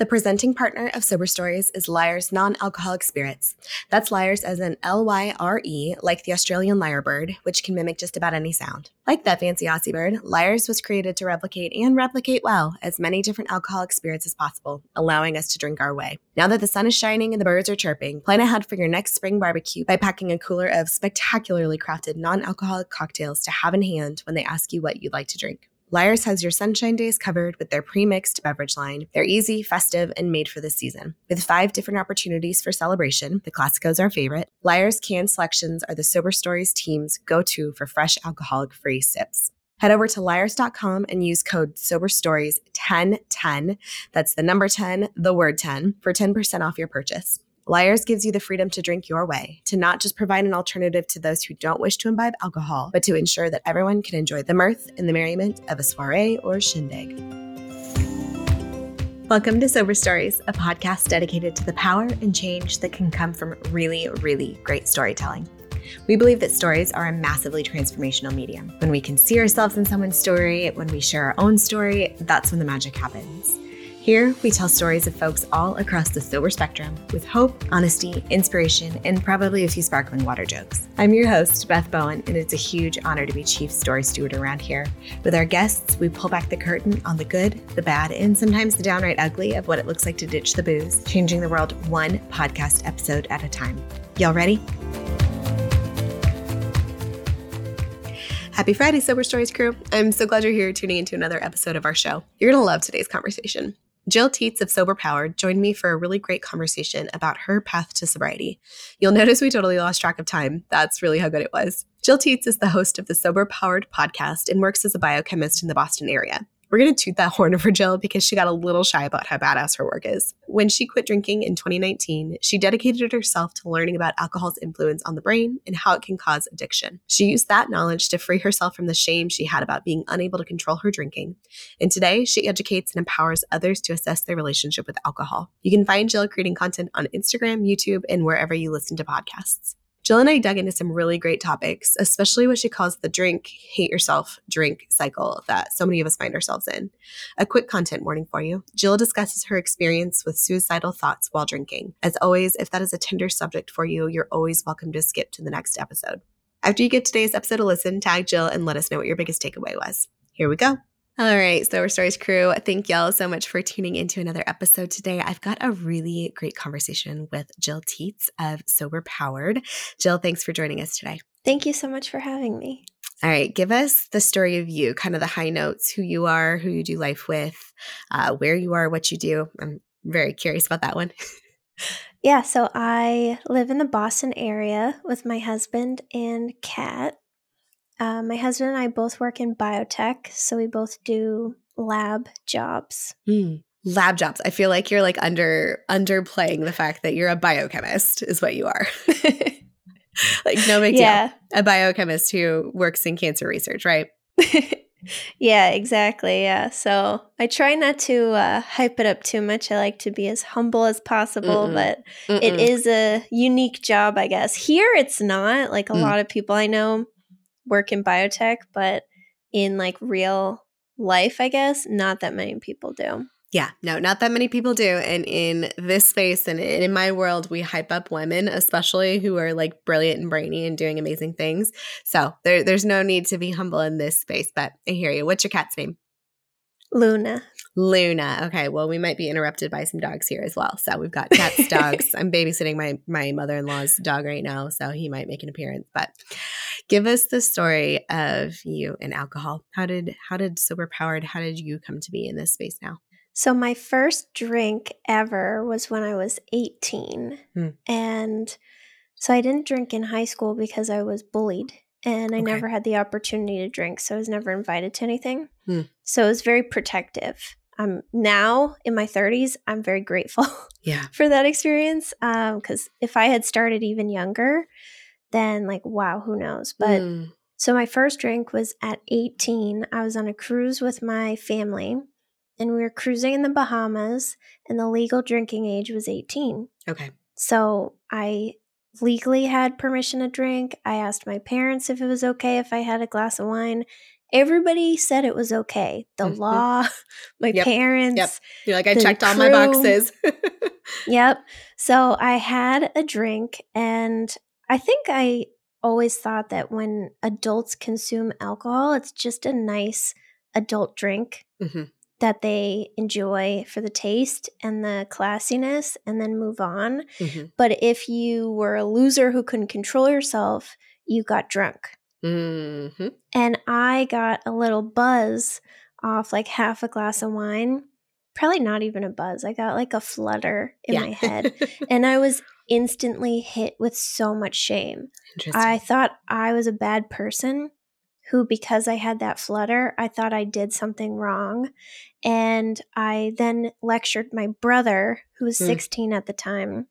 The presenting partner of Sober Stories is Lyre's non alcoholic spirits. That's Lyre's as in L Y R E, like the Australian lyrebird, which can mimic just about any sound. Like that fancy Aussie bird, Lyre's was created to replicate and replicate well as many different alcoholic spirits as possible, allowing us to drink our way. Now that the sun is shining and the birds are chirping, plan ahead for your next spring barbecue by packing a cooler of spectacularly crafted non alcoholic cocktails to have in hand when they ask you what you'd like to drink. Lyre's has your sunshine days covered with their pre mixed beverage line. They're easy, festive, and made for the season. With five different opportunities for celebration, the Classico's our favorite. Lyre's can selections are the Sober Stories team's go to for fresh alcoholic free sips. Head over to lyres.com and use code SoberStories1010. That's the number 10, the word 10, for 10% off your purchase. Lyre's gives you the freedom to drink your way, to not just provide an alternative to those who don't wish to imbibe alcohol, but to ensure that everyone can enjoy the mirth and the merriment of a soiree or shindig. Welcome to Sober Stories, a podcast dedicated to the power and change that can come from really, really great storytelling. We believe that stories are a massively transformational medium. When we can see ourselves in someone's story, when we share our own story, that's when the magic happens. Here, we tell stories of folks all across the sober spectrum with hope, honesty, inspiration, and probably a few sparkling water jokes. I'm your host, Beth Bowen, and it's a huge honor to be chief story steward around here. With our guests, we pull back the curtain on the good, the bad, and sometimes the downright ugly of what it looks like to ditch the booze, changing the world one podcast episode at a time. Y'all ready? Happy Friday, Sober Stories crew. I'm so glad you're here tuning into another episode of our show. You're going to love today's conversation. Gill Tietz of Sober Powered joined me for a really great conversation about her path to sobriety. You'll notice we totally lost track of time. That's really how good it was. Gill Tietz is the host of the Sober Powered podcast and works as a biochemist in the Boston area. We're going to toot that horn for Gill because she got a little shy about how badass her work is. When she quit drinking in 2019, she dedicated herself to learning about alcohol's influence on the brain and how it can cause addiction. She used that knowledge to free herself from the shame she had about being unable to control her drinking. And today, she educates and empowers others to assess their relationship with alcohol. You can find Gill creating content on Instagram, YouTube, and wherever you listen to podcasts. Gill and I dug into some really great topics, especially what she calls the drink, hate yourself, drink cycle that so many of us find ourselves in. A quick content warning for you Gill discusses her experience with suicidal thoughts while drinking. As always, if that is a tender subject for you, you're always welcome to skip to the next episode. After you give today's episode a listen, tag Gill and let us know what your biggest takeaway was. Here we go. All right, Sober Stories crew, thank y'all so much for tuning into another episode today. I've got a really great conversation with Gill Tietz of Sober Powered. Gill, thanks for joining us today. Thank you so much for having me. All right, give us the story of you, kind of the high notes, who you are, who you do life with, uh, where you are, what you do. I'm very curious about that one. yeah, so I live in the Boston area with my husband and cat. Uh, my husband and I both work in biotech, so we both do lab jobs. Mm, lab jobs. I feel like you're like under underplaying the fact that you're a biochemist is what you are. like no big yeah. deal. A biochemist who works in cancer research, right? yeah, exactly. Yeah. So I try not to uh, hype it up too much. I like to be as humble as possible, Mm-mm. but Mm-mm. it is a unique job, I guess. Here it's not. Like a mm. lot of people I know work in biotech, but in like real life, I guess, not that many people do. Yeah, no, not that many people do. And in this space and in my world, we hype up women, especially who are like brilliant and brainy and doing amazing things. So there, there's no need to be humble in this space, but I hear you. What's your cat's name? Luna. Luna. Okay, well, we might be interrupted by some dogs here as well. So we've got cats, dogs. I'm babysitting my my mother in law's dog right now, so he might make an appearance. But give us the story of you and alcohol. How did how did sober powered? How did you come to be in this space now? So my first drink ever was when I was 18, hmm. and so I didn't drink in high school because I was bullied and I okay. never had the opportunity to drink, so I was never invited to anything. Hmm. So it was very protective. I'm now in my 30s. I'm very grateful yeah. for that experience because um, if I had started even younger, then like wow, who knows? But mm. so my first drink was at 18. I was on a cruise with my family, and we were cruising in the Bahamas, and the legal drinking age was 18. Okay. So I legally had permission to drink. I asked my parents if it was okay if I had a glass of wine, everybody said it was okay. The mm-hmm. law, my yep. parents. Yep. You're like, I checked all my boxes. yep. So I had a drink, and I think I always thought that when adults consume alcohol, it's just a nice adult drink mm-hmm. That they enjoy for the taste and the classiness and then move on. Mm-hmm. But if you were a loser who couldn't control yourself, you got drunk. Mm-hmm. And I got a little buzz off like half a glass of wine. Probably not even a buzz. I got like a flutter in yeah. my head. and I was instantly hit with so much shame. I thought I was a bad person who, because I had that flutter, I thought I did something wrong. And I then lectured my brother, who was mm. 16 at the time,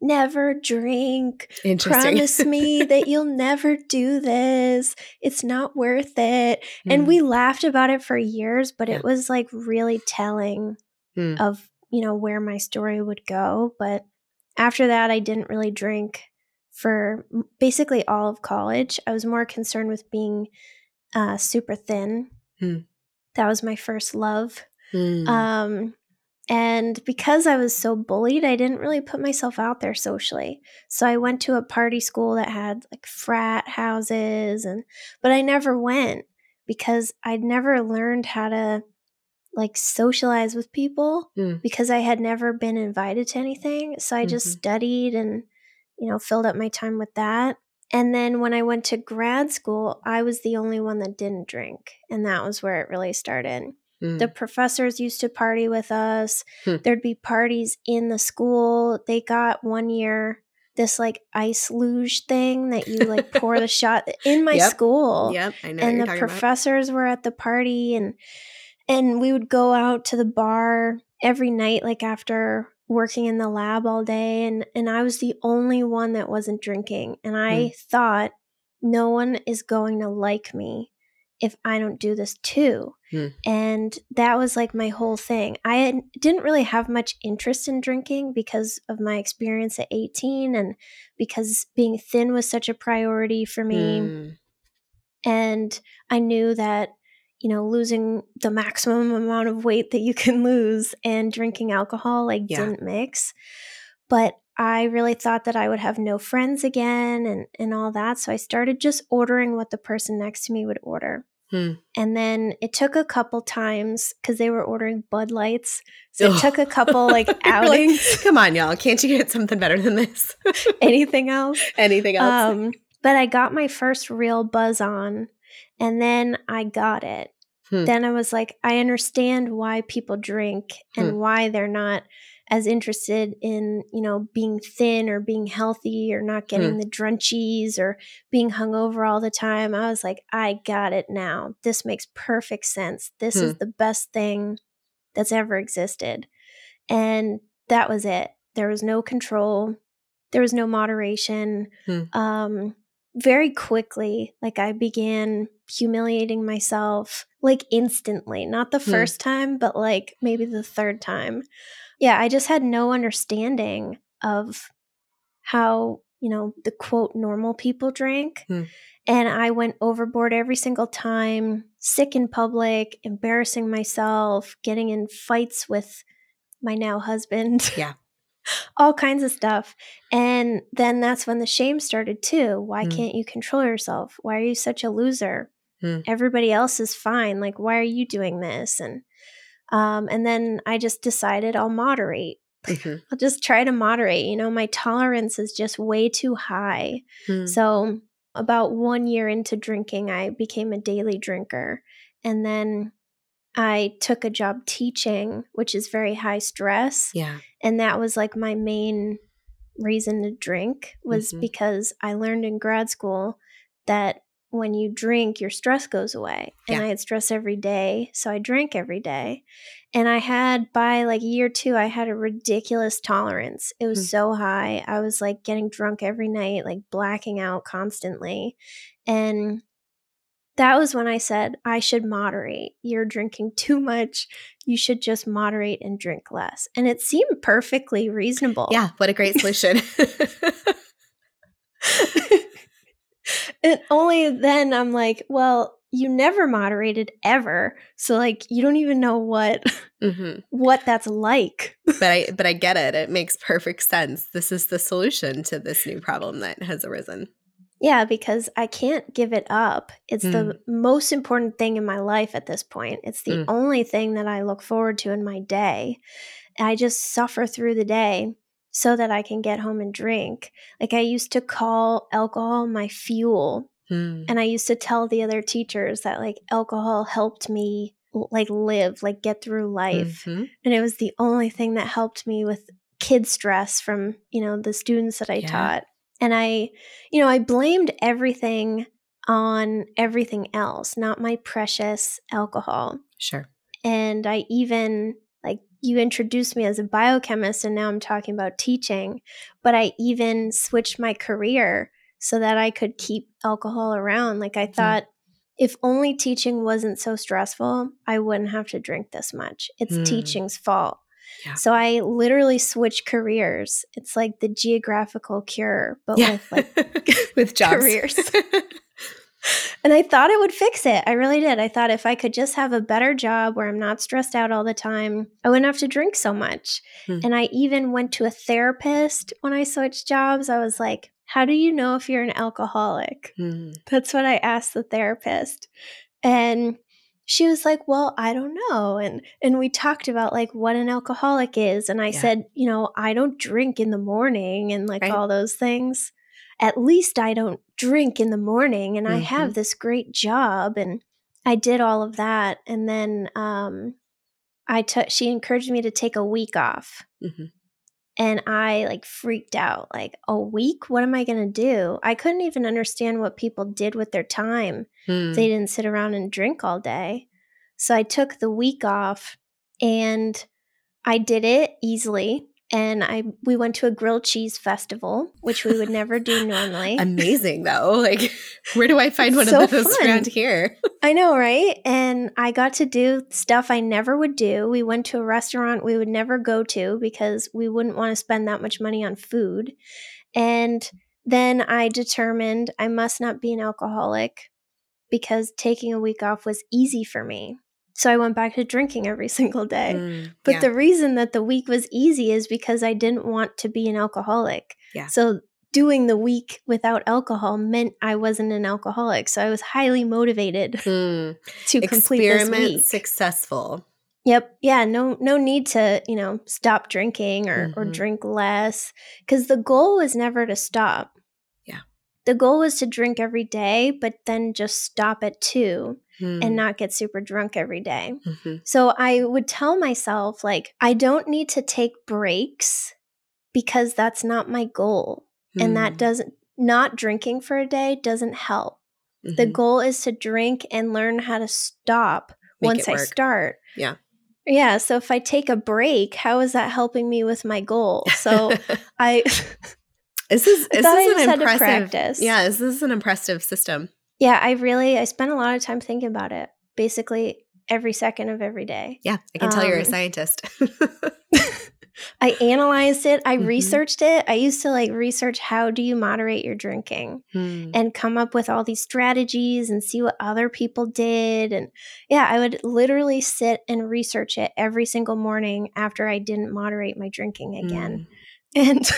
never drink. Promise me that you'll never do this. It's not worth it. Mm. And we laughed about it for years, but yeah. it was like really telling mm. of, you know, where my story would go. But after that, I didn't really drink for basically all of college. I was more concerned with being uh, super thin. Mm. That was my first love. Mm. Um, and because I was so bullied, I didn't really put myself out there socially. So I went to a party school that had like frat houses and but I never went because I'd never learned how to like socialize with people mm. because I had never been invited to anything. So I just mm-hmm. studied and you know, filled up my time with that. And then when I went to grad school, I was the only one that didn't drink. And that was where it really started. Mm. The professors used to party with us. Hmm. There'd be parties in the school. They got one year this like ice luge thing that you like pour the shot in my yep. school. Yep, I know. And the professors about. were at the party and and we would go out to the bar every night like after working in the lab all day and and I was the only one that wasn't drinking and I mm. thought no one is going to like me if I don't do this too. Mm. And that was like my whole thing. I had, didn't really have much interest in drinking because of my experience at 18 and because being thin was such a priority for me. Mm. And I knew that you know, losing the maximum amount of weight that you can lose and drinking alcohol like yeah. didn't mix. But I really thought that I would have no friends again and, and all that. So I started just ordering what the person next to me would order. Hmm. And then it took a couple times because they were ordering Bud Lights. So it took a couple like outings. like, Come on, y'all. Can't you get something better than this? Anything else? Anything else? Um, but I got my first real buzz on and then I got it. Hmm. Then I was like, I understand why people drink and hmm. why they're not as interested in, you know, being thin or being healthy or not getting hmm. the drunchies or being hungover all the time. I was like, I got it now. This makes perfect sense. This is hmm. the best thing that's ever existed. And that was it. There was no control. There was no moderation. Hmm. Um, very quickly, like I began humiliating myself like instantly, not the hmm. first time, but like maybe the third time. Yeah, I just had no understanding of how, you know, the quote normal people drank. Hmm. And I went overboard every single time, sick in public, embarrassing myself, getting in fights with my now husband. Yeah. All kinds of stuff. And then that's when the shame started too. Why mm. can't you control yourself? Why are you such a loser? Mm. Everybody else is fine. Like, why are you doing this? And um, and then I just decided I'll moderate. Mm-hmm. I'll just try to moderate. You know, my tolerance is just way too high. Mm. So about one year into drinking, I became a daily drinker. And then I took a job teaching, which is very high stress. Yeah. And that was like my main reason to drink was mm-hmm. because I learned in grad school that when you drink, your stress goes away. And yeah. I had stress every day. So I drank every day. And I had, by like year two, I had a ridiculous tolerance. It was mm-hmm. so high. I was like getting drunk every night, like blacking out constantly. And that was when I said, I should moderate. You're drinking too much. You should just moderate and drink less. And it seemed perfectly reasonable. Yeah, what a great solution. and only then I'm like, well, you never moderated ever. So like you don't even know what mm-hmm. what that's like. but I but I get it. It makes perfect sense. This is the solution to this new problem that has arisen. Yeah, because I can't give it up. It's mm. the most important thing in my life at this point. It's the mm. only thing that I look forward to in my day. I just suffer through the day so that I can get home and drink. Like I used to call alcohol my fuel. Mm. And I used to tell the other teachers that like alcohol helped me like live, like get through life. Mm-hmm. And it was the only thing that helped me with kid stress from, you know, the students that I yeah. taught. And I, you know, I blamed everything on everything else, not my precious alcohol. Sure. And I even, like, you introduced me as a biochemist, and now I'm talking about teaching, but I even switched my career so that I could keep alcohol around. Like, I hmm. thought, mm. if only teaching wasn't so stressful, I wouldn't have to drink this much. It's mm. teaching's fault. So I literally switched careers. It's like the geographical cure, but yeah. with like with jobs. careers. and I thought it would fix it. I really did. I thought if I could just have a better job where I'm not stressed out all the time, I wouldn't have to drink so much. Hmm. And I even went to a therapist when I switched jobs. I was like, how do you know if you're an alcoholic? Hmm. That's what I asked the therapist. And she was like, "Well, I don't know." And and we talked about like what an alcoholic is and I yeah. said, "You know, I don't drink in the morning and like right. all those things. At least I don't drink in the morning and mm-hmm. I have mm-hmm. this great job and I did all of that and then um I took she encouraged me to take a week off. Mm-hmm. And I like freaked out. Like, a week? What am I going to do? I couldn't even understand what people did with their time. Hmm. They didn't sit around and drink all day. So I took the week off and I did it easily and I we went to a grilled cheese festival, which we would never do normally. Amazing though. Like where do I find one so of those fun. around here? I know, right? And I got to do stuff I never would do. We went to a restaurant we would never go to because we wouldn't want to spend that much money on food. And then I determined I must not be an alcoholic because taking a week off was easy for me. So I went back to drinking every single day. Mm, but yeah. the reason that the week was easy is because I didn't want to be an alcoholic. Yeah. So doing the week without alcohol meant I wasn't an alcoholic. So I was highly motivated mm. to complete Experiment this week. successful. Yep. Yeah. No. No need to you know stop drinking or mm-hmm. or drink less because the goal was never to stop. The goal was to drink every day, but then just stop at two mm. and not get super drunk every day. Mm-hmm. So I would tell myself, like, I don't need to take breaks because that's not my goal. Mm. And that hmm. doesn't, not drinking for a day doesn't help. Mm-hmm. The goal is to drink and learn how to stop Make once I start. Yeah. Yeah. So if I take a break, how is that helping me with my goal? So I. This is, this is an impressive. Yeah, this is an impressive system. Yeah, I really I spent a lot of time thinking about it. Basically every second of every day. Yeah, I can tell um, you're a um, scientist. I analyzed it, I mm-hmm. researched it. I used to like research how do you moderate your drinking hmm. and come up with all these strategies and see what other people did and yeah, I would literally sit and research it every single morning after I didn't moderate my drinking again. Hmm. And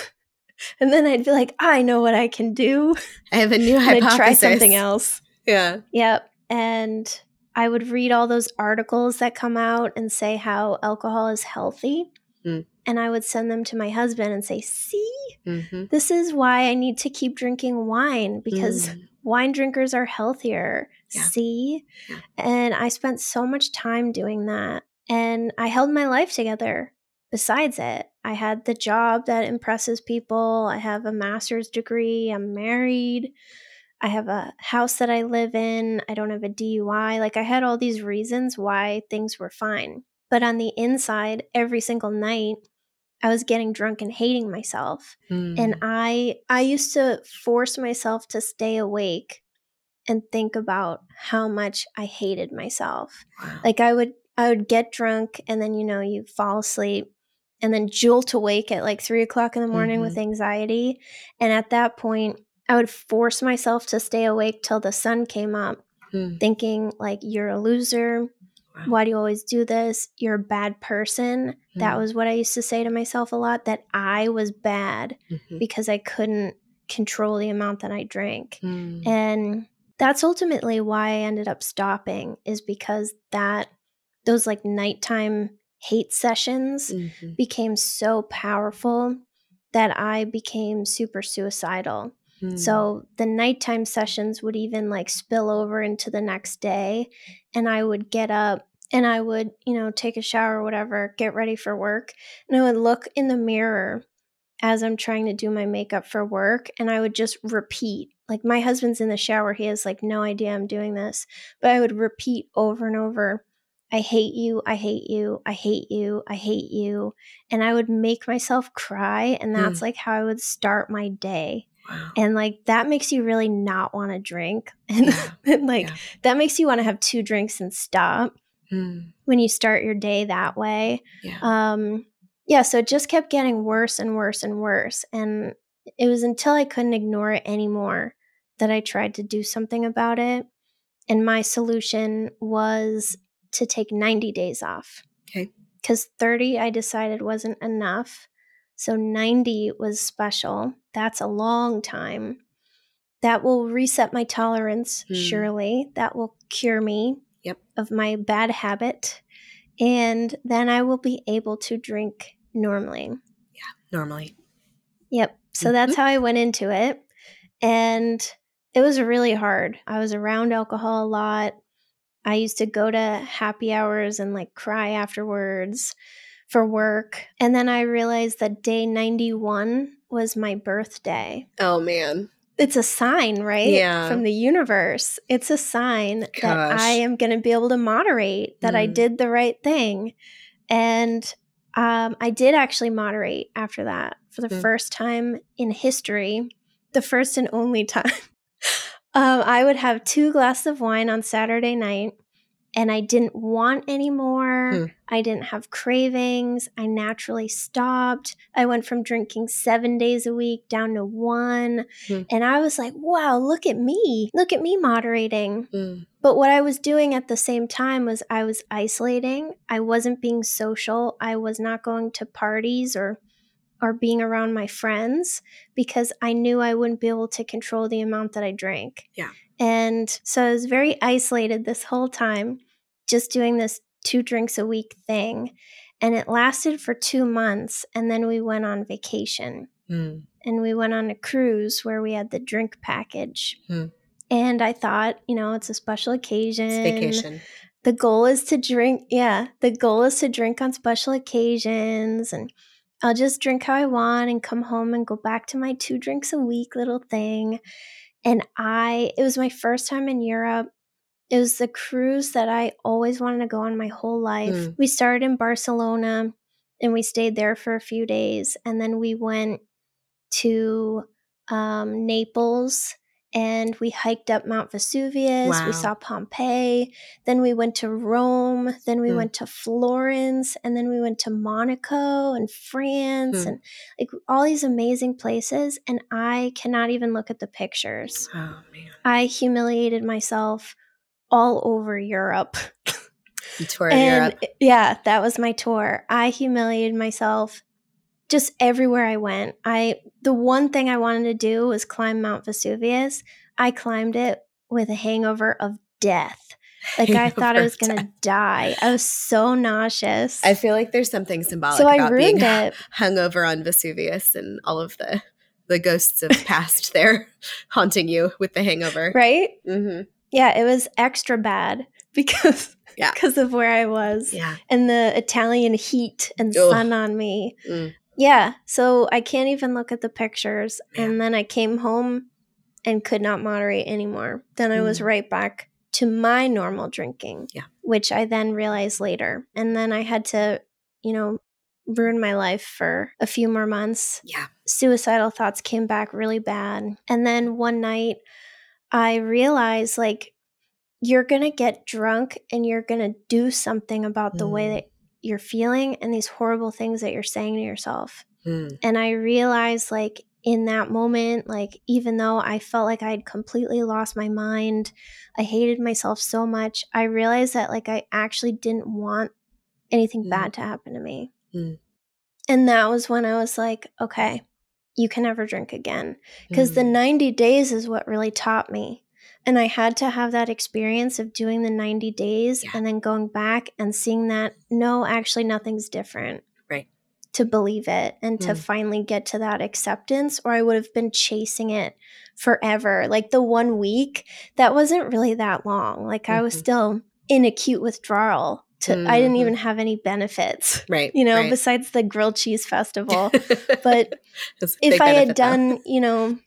and then I'd be like, I know what I can do. I have a new hypothesis. I'd try something else. Yeah. Yep. And I would read all those articles that come out and say how alcohol is healthy. Mm. And I would send them to my husband and say, See, mm-hmm. this is why I need to keep drinking wine because mm. wine drinkers are healthier. Yeah. See? Yeah. And I spent so much time doing that. And I held my life together besides it. I had the job that impresses people. I have a master's degree. I'm married. I have a house that I live in. I don't have a DUI. Like, I had all these reasons why things were fine. But on the inside, every single night, I was getting drunk and hating myself. Mm. And I I used to force myself to stay awake and think about how much I hated myself. Wow. Like I would I would get drunk and then you know you fall asleep and then jolt awake at like three o'clock in the morning mm-hmm. with anxiety. And at that point, I would force myself to stay awake till the sun came up, Hmm. thinking like you're a loser. Wow. Why do you always do this? You're a bad person. That Hmm. was what I used to say to myself a lot that I was bad Mhm. because I couldn't control the amount that I drank. Hmm. And that's ultimately why I ended up stopping is because that those like nighttime hate sessions Mhm. became so powerful that I became super suicidal. Hmm. So the nighttime sessions would even like spill over into the next day. And I would get up and I would, you know, take a shower or whatever, get ready for work. And I would look in the mirror as I'm trying to do my makeup for work. And I would just repeat. Like my husband's in the shower. He has like no idea I'm doing this. But I would repeat over and over I hate you. I hate you. I hate you. I hate you. And I would make myself cry. And that's like how I would start my day wow. and like that makes you really not want to drink and, Yeah. and, like Yeah. that makes you want to have two drinks and stop Hmm. when you start your day that way Yeah. um yeah so it just kept getting worse and worse and worse and it was until i couldn't ignore it anymore that i tried to do something about it and my solution was to take 90 days off Okay. because 30 I decided wasn't enough. So 90 was special. That's a long time. That will reset my tolerance, Hmm. surely. That will cure me Yep. of my bad habit. And then I will be able to drink normally. Yeah, normally. Yep. So that's how I went into it. And it was really hard. I was around alcohol a lot. I used to go to happy hours and like cry afterwards for work. And then I realized that day 91 was my birthday. Oh man. It's a sign, right? Yeah. From the universe. It's a sign that I am going to be able to moderate, that I Mm. did the right thing. And um, I did actually moderate after that for the Mm. first time in history, the first and only time. Um, I would have two glasses of wine on Saturday night. And I didn't want any more. Hmm. I didn't have cravings. I naturally stopped. I went from drinking seven days a week down to one. Hmm. And I was like, wow, look at me. Look at me moderating. Hmm. But what I was doing at the same time was I was isolating. I wasn't being social. I was not going to parties or or being around my friends because I knew I wouldn't be able to control the amount that I drank. Yeah. And so I was very isolated this whole time, just doing this two drinks a week thing. And it lasted for two months. And then we went on vacation Hmm. and we went on a cruise where we had the drink package. Hmm. And I thought, you know, it's a special occasion. It's vacation. The goal is to drink. Yeah, the goal is to drink on special occasions, and I'll just drink how I want and come home and go back to my two drinks a week little thing. And I, it was my first time in Europe. It was the cruise that I always wanted to go on my whole life. Mm. We started in Barcelona and we stayed there for a few days. And then we went to um, Naples and we hiked up Mount Vesuvius. Wow. We saw Pompeii. Then we went to Rome. Then we Hmm. went to Florence. And then we went to Monaco and France Hmm. and like all these amazing places. And I cannot even look at the pictures. Oh man. I humiliated myself all over Europe. And Europe. yeah, that was my tour. I humiliated myself just everywhere I went. I the one thing I wanted to do was climb Mount Vesuvius. I climbed it with a hangover of death. Like I thought I was going to die. I was so nauseous. I feel like there's something symbolic so I about ruined being it. hungover on Vesuvius and all of the the ghosts of past there haunting you with the hangover. Right? Mm-hmm. Yeah, it was extra bad because Yeah. because of where I was. Yeah. and the Italian heat and Ugh. sun on me. Mm. Yeah, so I can't even look at the pictures. And then I came home and could not moderate anymore. Then I was Mm. right back to my normal drinking. Yeah. Which I then realized later. And then I had to, you know, ruin my life for a few more months. Yeah. Suicidal thoughts came back really bad. And then one night I realized like you're going to get drunk and you're going to do something about the way Mm. that you're feeling and these horrible things that you're saying to yourself. Mm. And I realized like in that moment, like, even though I felt like I had completely lost my mind, I hated myself so much, I realized that, like, I actually didn't want anything mm. bad to happen to me. Mm. And that was when I was like, okay, you can never drink again. Because mm. the 90 days is what really taught me. And I had to have that experience of doing the 90 days yeah. and then going back and seeing that, no, actually, nothing's different Right. to believe it and mm. to finally get to that acceptance, or I would have been chasing it forever. Like the one week, that wasn't really that long. Like mm-hmm. I was mm-hmm. still in acute withdrawal. To, mm-hmm. I didn't mm-hmm. even have any benefits, right? You know, right. besides the grilled cheese festival. but if I had done, though. you know,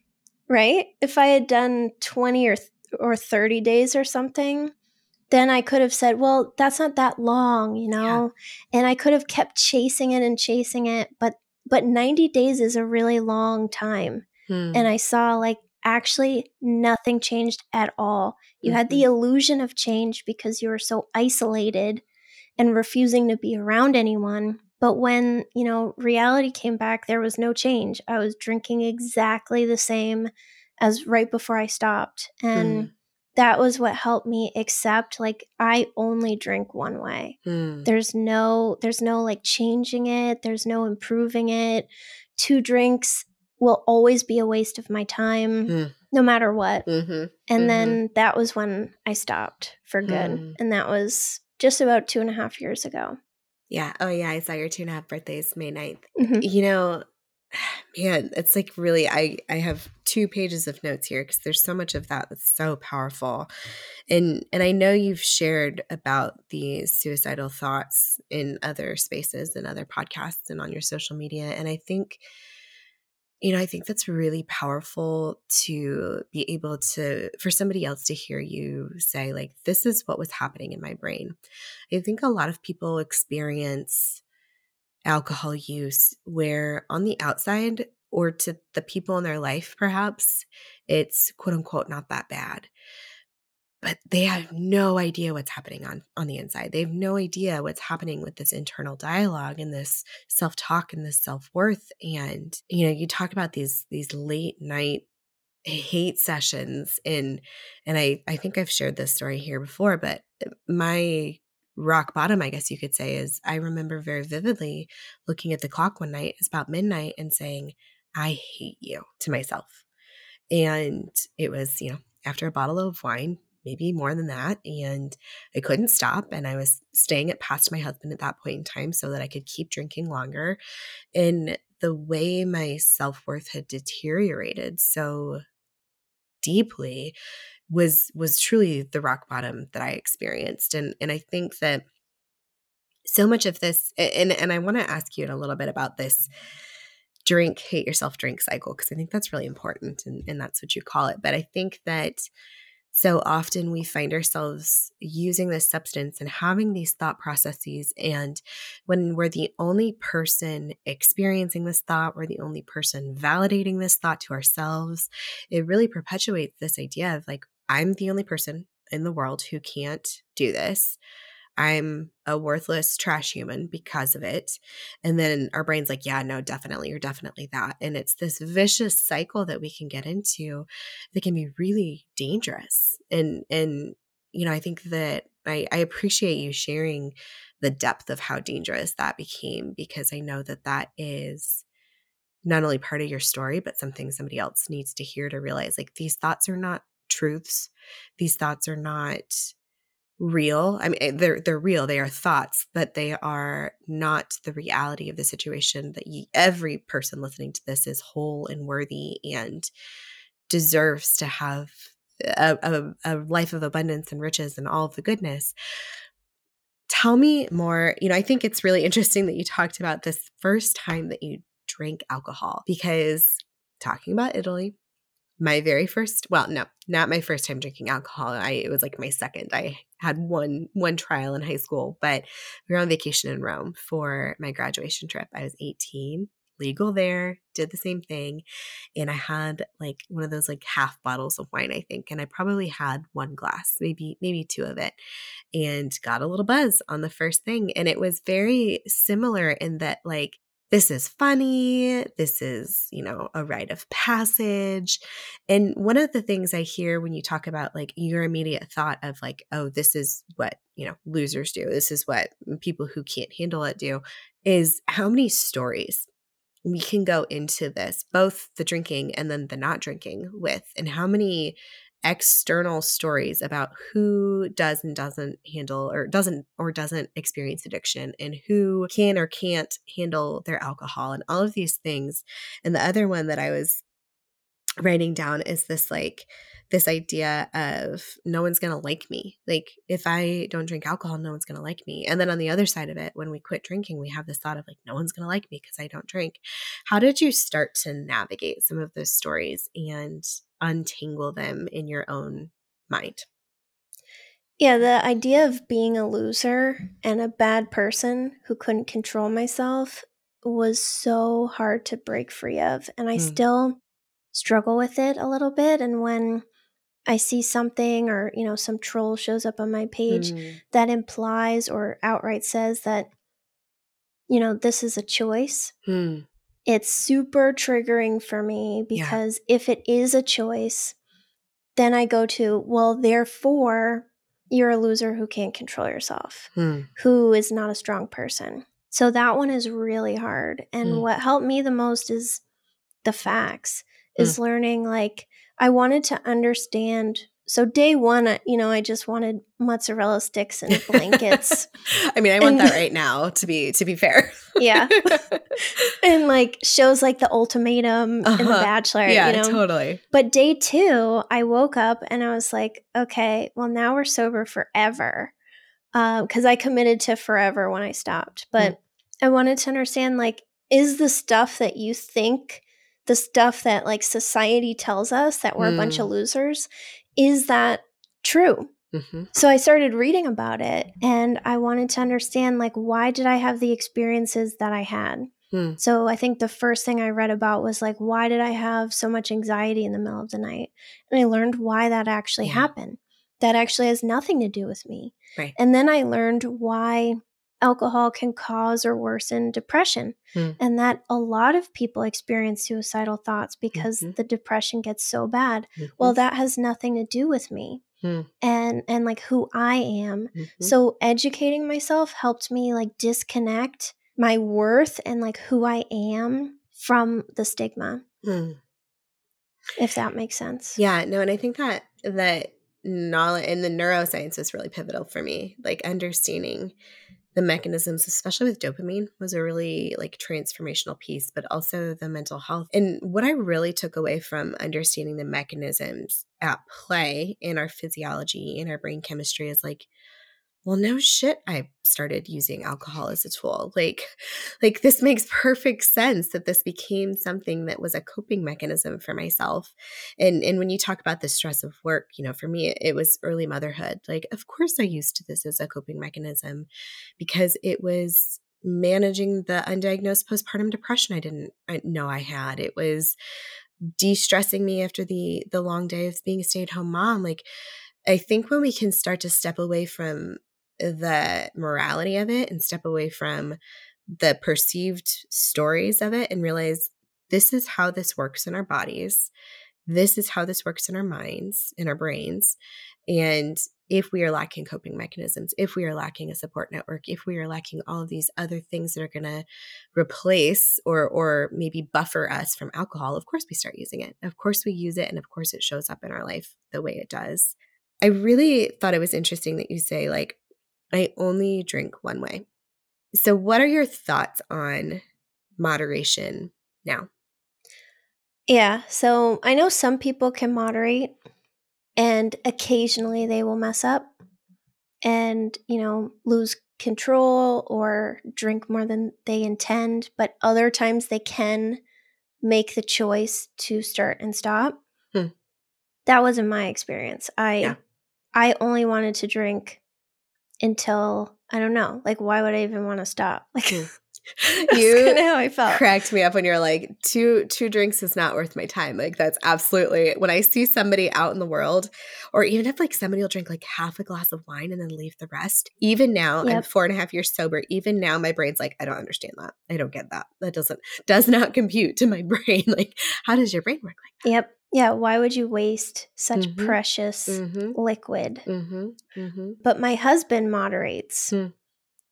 right, if I had done twenty or or thirty days or something, then I could have said, well, that's not that long, you know? Yeah. And I could have kept chasing it and chasing it, but but 90 days is a really long time. Hmm. And I saw like actually nothing changed at all. You mm-hmm. had the mm-hmm. illusion of change because you were so isolated and refusing to be around anyone. But when, you know, reality came back, there was no change. I was drinking exactly the same as right before I stopped. And hmm that was what helped me accept like I only drink one way. Mm. There's no there's no like changing it, there's no improving it. Two drinks will always be a waste of my time mm. no matter what. Mm-hmm. And mm-hmm. then that was when I stopped for good. Mm. And that was just about two and a half years ago. Yeah. Oh, yeah. I saw your two and a half birthdays, May 9th. Mm-hmm. You know, man, it's like really I I have two pages of notes here because there's so much of that that's so powerful. And and I know you've shared about the suicidal thoughts in other spaces and other podcasts and on your social media and I think you know, I think that's really powerful to be able to, for somebody else to hear you say, like, this is what was happening in my brain. I think a lot of people experience alcohol use where on the outside or to the people in their life, perhaps it's quote unquote not that bad. But they have no idea what's happening on, on the inside. They have no idea what's happening with this internal dialogue and this self-talk and this self-worth. And, you know, you talk about these these late night hate sessions in and I, I think I've shared this story here before, but uh, my rock bottom, I guess you could say, is I remember very vividly looking at the clock one night, it's about midnight, and saying, I hate you to myself. And it was, you know, after a bottle of wine, maybe more than that. And I couldn't stop. And I was staying it past my husband at that point in time so that I could keep drinking longer. And the way my self worth had deteriorated so deeply was was truly the rock bottom that I experienced. And and I think that so much of this and and I want to ask you a little bit about this drink hate yourself drink cycle because I think that's really important and, and that's what you call it. But I think that so often we find ourselves using this substance and having these thought processes. And when we're the only person experiencing this thought, we're the only person validating this thought to ourselves, it really perpetuates this idea of like, I'm the only person in the world who can't do this. I'm a worthless trash human because of it. And then our brain's like, yeah, no, definitely, you're definitely that. And it's this vicious cycle that we can get into that can be really dangerous. And and you know, I think that I, I appreciate you sharing the depth of how dangerous that became because I know that that is not only part of your story, but something somebody else needs to hear to realize like these thoughts are not truths. These thoughts are not real. I mean, eh, they're they're real. They are thoughts, but they are not the reality of the situation. That you, every person listening to this is whole and worthy and deserves to have a, a, a life of abundance and riches and all of the goodness. Tell me more. You know, I think it's really interesting that you talked about this first time that you drank alcohol because talking about Italy, my very first well no not my first time drinking alcohol. I it was like my second. I had one one trial in high school but we were on vacation in rome for my graduation trip. I was 18 legal there did the same thing and i had like one of those like half bottles of wine i think and i probably had one glass maybe maybe two of it and got a little buzz on the first thing and it was very similar in that like this is funny. This is, you know, a rite of passage. And one of the things I hear when you talk about like your immediate thought of like, oh, this is what, you know, losers do. This is what people who can't handle it do is how many stories we can go into this, both the drinking and then the not drinking with, and how many external stories about who does and doesn't handle or doesn't or doesn't experience addiction and who can or can't handle their alcohol and all of these things. And the other one that I was writing down is this like this idea of no one's going to like me. Like if I don't drink alcohol, no one's going to like me. And then on the other side of it, when we quit drinking, we have this thought of like no one's going to like me because I don't drink. How did you start to navigate some of those stories and untangle them in your own mind? Yeah, the idea of being a loser and a bad person who couldn't control myself was so hard to break free of. And I mm. still struggle with it a little bit. And when I see something or, you know, some troll shows up on my page mm. that implies or outright says that, you know, this is a choice. Mm. It's super triggering for me because yeah. if it is a choice, then I go to, well, therefore, you're a loser who can't control yourself, mm. who is not a strong person. So that one is really hard. And hmm. what helped me the most is the facts, is hmm. learning like, I wanted to understand. So day one, you know, I just wanted mozzarella sticks and blankets. I mean, I want and, that right now. To be to be fair, yeah. and like shows like The Ultimatum uh-huh. and The Bachelor. Yeah, you know? totally. But day two, I woke up and I was like, okay, well now we're sober forever, because uh, I committed to forever when I stopped. But mm. I wanted to understand like, is the stuff that you think the stuff that like society tells us that we're mm. a bunch of mm. losers is that true mm-hmm. so i started reading about it and i wanted to understand like why did i have the experiences that i had mm. so i think the first thing i read about was like why did i have so much anxiety in the middle of the night and i learned why that actually yeah. happened that actually has nothing to do with me right. and then i learned why alcohol can cause or worsen depression, mm. and that a lot of people experience suicidal thoughts because mm-hmm. the depression gets so bad. Mm-hmm. Well, that has nothing to do with me. Mm. and and like who I am. Mm-hmm. So educating myself helped me like disconnect my worth and like who I am from the stigma. Mm. If that makes sense. Yeah, no, and I think that that knowledge and the neuroscience was really pivotal for me, like understanding the mechanisms especially with dopamine was a really like transformational piece but also the mental health. And what i really took away from understanding the mechanisms at play in our physiology in our brain chemistry is like well no shit i started using alcohol as a tool. Like like this makes perfect sense that this became something that was a coping mechanism for myself. And and when you talk about the stress of work you know for me it, was early motherhood. Like of course i used this as a coping mechanism because it was managing the undiagnosed postpartum depression i didn't know i had. It was de-stressing me after the the long day of being a stay-at-home mom. Like I think when we can start to step away from the morality of it and step away from the perceived stories of it and realize this is how this works in our bodies. This is how this works in our minds, in our brains. And if we are lacking coping mechanisms, if we are lacking a support network, if we are lacking all of these other things that are going to replace or or maybe buffer us from alcohol, of course we start using it. Of course we use it and of course it shows up in our life the way it does. I really thought it was interesting that you say like I only drink one way. So, what are your thoughts on moderation now? Yeah, so I know some people can moderate and occasionally they will mess up and, you know, lose control or drink more than they intend, but other times they can make the choice to start and stop. Hmm. That wasn't my experience. I yeah. I only wanted to drink until I don't know, like why would I even want to stop? Like you kind of how I felt. cracked me up when you're like two two drinks is not worth my time. Like that's absolutely when I see somebody out in the world, or even if like somebody will drink like half a glass of wine and then leave the rest. Even now, I'm four and a half years sober. Even now, my brain's like, I don't understand that. I don't get that. That doesn't does not compute to my brain. Like, how does your brain work Like Yep. Yeah. Why would you waste such Mhm. precious? Mm-hmm. liquid? Mm-hmm. Mm-hmm. But my husband moderates, Hmm.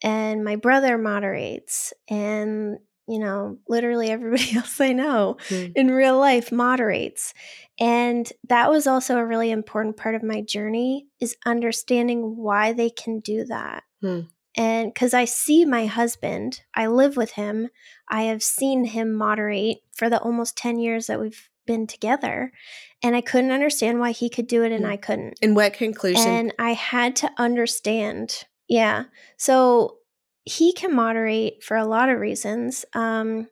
and my brother moderates, and you know, literally everybody else I know Hmm. in real life moderates. And that was also a really important part of my journey is understanding why they can do that. Hmm. And because I see my husband, I live with him, I have seen him moderate for the almost 10 years that we've been together. And I couldn't understand why he could do it and Hmm. I couldn't. And what conclusion? And I had to understand. Yeah. So he can moderate for a lot of reasons um,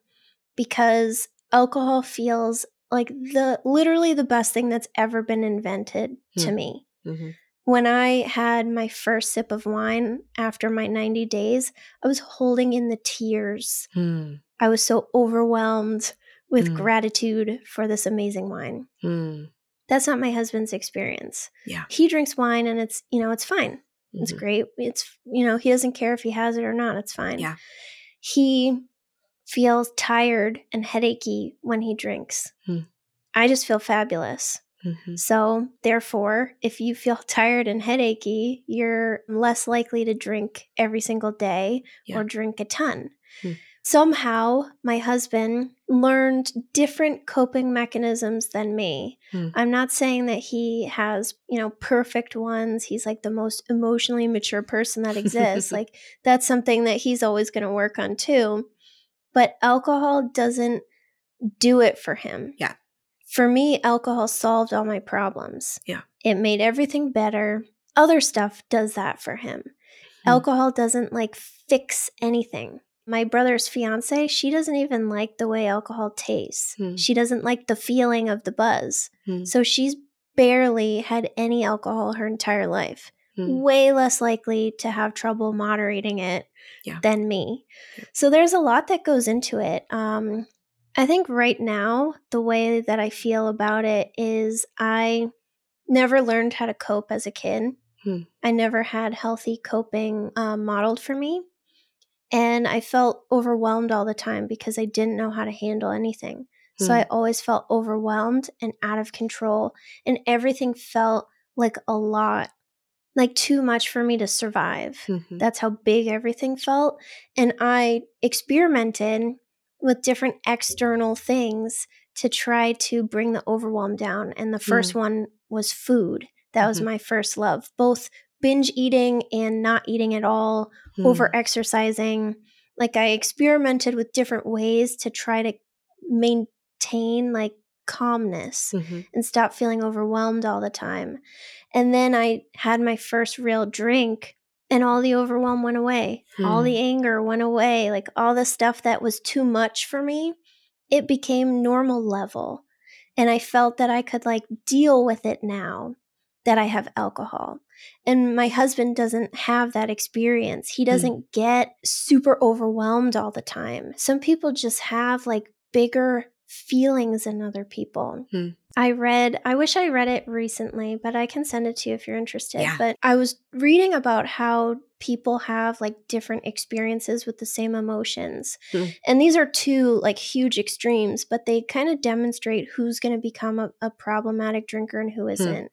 because alcohol feels like the literally the best thing that's ever been invented to Hmm. me. Mhm. When I had my first sip of wine after my 90 days, I was holding in the tears. Hmm. I was so overwhelmed with Mm. gratitude for this amazing wine. Hmm. That's not my husband's experience. Yeah. He drinks wine and it's, you know, it's fine. It's Mhm. great. It's, you know, he doesn't care if he has it or not. It's fine. Yeah. He feels tired and headachy when he drinks. Hmm. I just feel fabulous. Mhm. So, therefore, if you feel tired and headachy, you're less likely to drink every single day Yeah. or drink a ton. Hmm. Somehow, my husband learned different coping mechanisms than me. Hmm. I'm not saying that he has, you know, perfect ones. He's like the most emotionally mature person that exists. like, that's something that he's always going to work on too. But alcohol doesn't do it for him. Yeah. For me, alcohol solved all my problems. Yeah. It made everything better. Other stuff does that for him. Hmm. Alcohol doesn't like fix anything. My brother's fiance, she doesn't even like the way alcohol tastes. Hmm. She doesn't like the feeling of the buzz. Hmm. So she's barely had any alcohol her entire life. Hmm. Way less likely to have trouble moderating it Yeah. than me. So there's a lot that goes into it. Um, I think right now, the way that I feel about it is I never learned how to cope as a kid. I never had healthy coping um, modeled for me. And I felt overwhelmed all the time because I didn't know how to handle anything. So Hmm. I always felt overwhelmed and out of control. And everything felt like a lot, like too much for me to survive. Mhm. That's how big everything felt. And I experimented with different external things to try to bring the overwhelm down. And the first one was food. That was Mhm. my first love, both binge eating and not eating at all, Hmm. over exercising. Like I experimented with different ways to try to maintain like calmness Mhm. and stop feeling overwhelmed all the time. And then I had my first real drink and all the overwhelm went away. All Hmm. the anger went away. Like all the stuff that was too much for me, it became normal level. And I felt that I could like deal with it now that I have alcohol. And my husband doesn't have that experience. He doesn't get super overwhelmed all the time. Some people just have like bigger feelings than other people. Hmm. I read, I wish I read it recently, but I can send it to you if you're interested. Yeah. But I was reading about how people have like different experiences with the same emotions. Hmm. And these are two like huge extremes, but they kind of demonstrate who's going to become a, a problematic drinker and who isn't.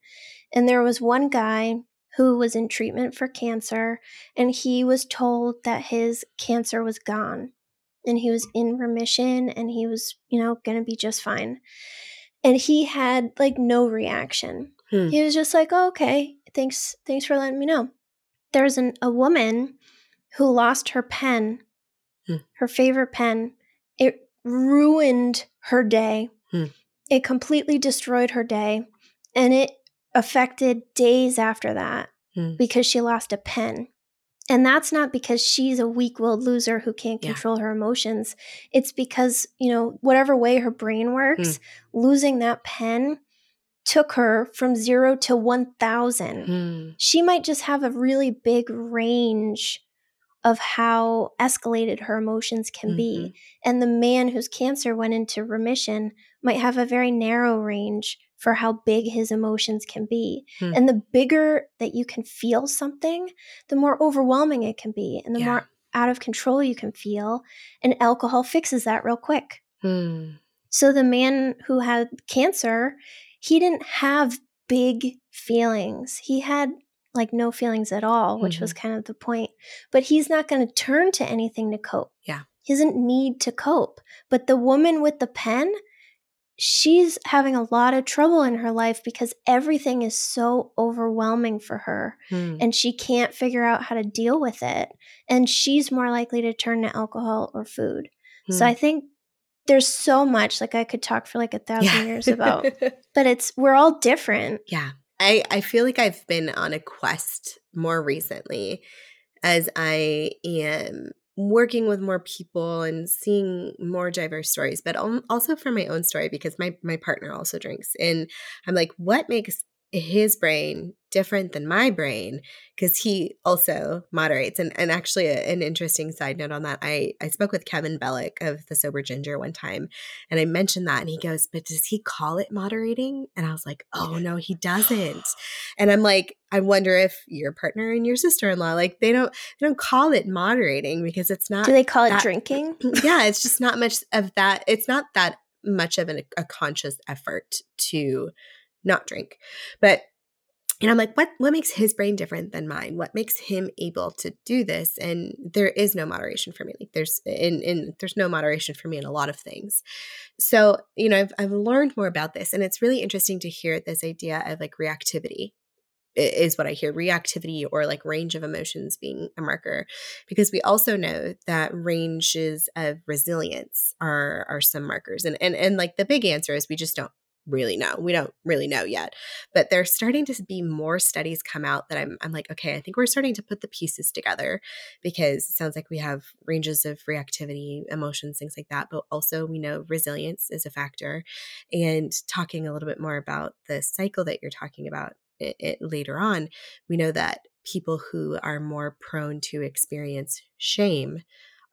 And there was one guy who was in treatment for cancer, and he was told that his cancer was gone and he was in remission and he was, you know, going to be just fine. And he had like no reaction. Hmm. He was just like, oh, "Okay, thanks thanks for letting me know." There's an, a woman who lost her pen, Hmm. her favorite pen. It ruined her day. Hmm. It completely destroyed her day and it affected days after that Hmm. because she lost a pen. And that's not because she's a weak willed loser who can't Yeah. control her emotions. It's because, you know, whatever way her brain works, losing that pen took her from zero to 1,000. Hmm. She might just have a really big range of how escalated her emotions can mm-hmm. be. And the man whose cancer went into remission might have a very narrow range for how big his emotions can be. Hmm. And the bigger that you can feel something, the more overwhelming it can be and the yeah. more out of control you can feel. And alcohol fixes that real quick. Hmm. So the man who had cancer, he didn't have big feelings. He had like no feelings at all, which mm-hmm. was kind of the point. But he's not going to turn to anything to cope. Yeah. He doesn't need to cope. But the woman with the pen, she's having a lot of trouble in her life because everything is so overwhelming for her mm. and she can't figure out how to deal with it. And she's more likely to turn to alcohol or food. Mm. So hmm. I think there's so much like I could talk for like a thousand yeah. years about, but it's we're all different. Yeah. I, I feel like I've been on a quest more recently as I am working with more people and seeing more diverse stories, but also for my own story because my my partner also drinks, and I'm like, what makes his brain different than my brain because he also moderates and, and actually a, an interesting side note on that I, I spoke with kevin bellick of the sober ginger one time and i mentioned that and he goes but does he call it moderating? And i was like oh no he doesn't. And i'm like i wonder if your partner and your sister-in-law like they don't they don't call it moderating because it's not do they call that, it drinking? Yeah it's just not much of that it's not that much of an, a conscious effort to not drink. But and I'm like, what what makes his brain different than mine? What makes him able to do this? And there is no moderation for me. Like there's in in there's no moderation for me in a lot of things. So, you know, I've I've learned more about this and it's really interesting to hear this idea of like reactivity is what I hear reactivity or like range of emotions being a marker because we also know that ranges of resilience are are some markers and and and like the big answer is we just don't really know. We don't really know yet. But there's starting to be more studies come out that I'm I'm like, okay, I think we're starting to put the pieces together because it sounds like we have ranges of reactivity, emotions, things like that, but also we know resilience is a factor. And talking a little bit more about the cycle that you're talking about it, it later on, we know that people who are more prone to experience shame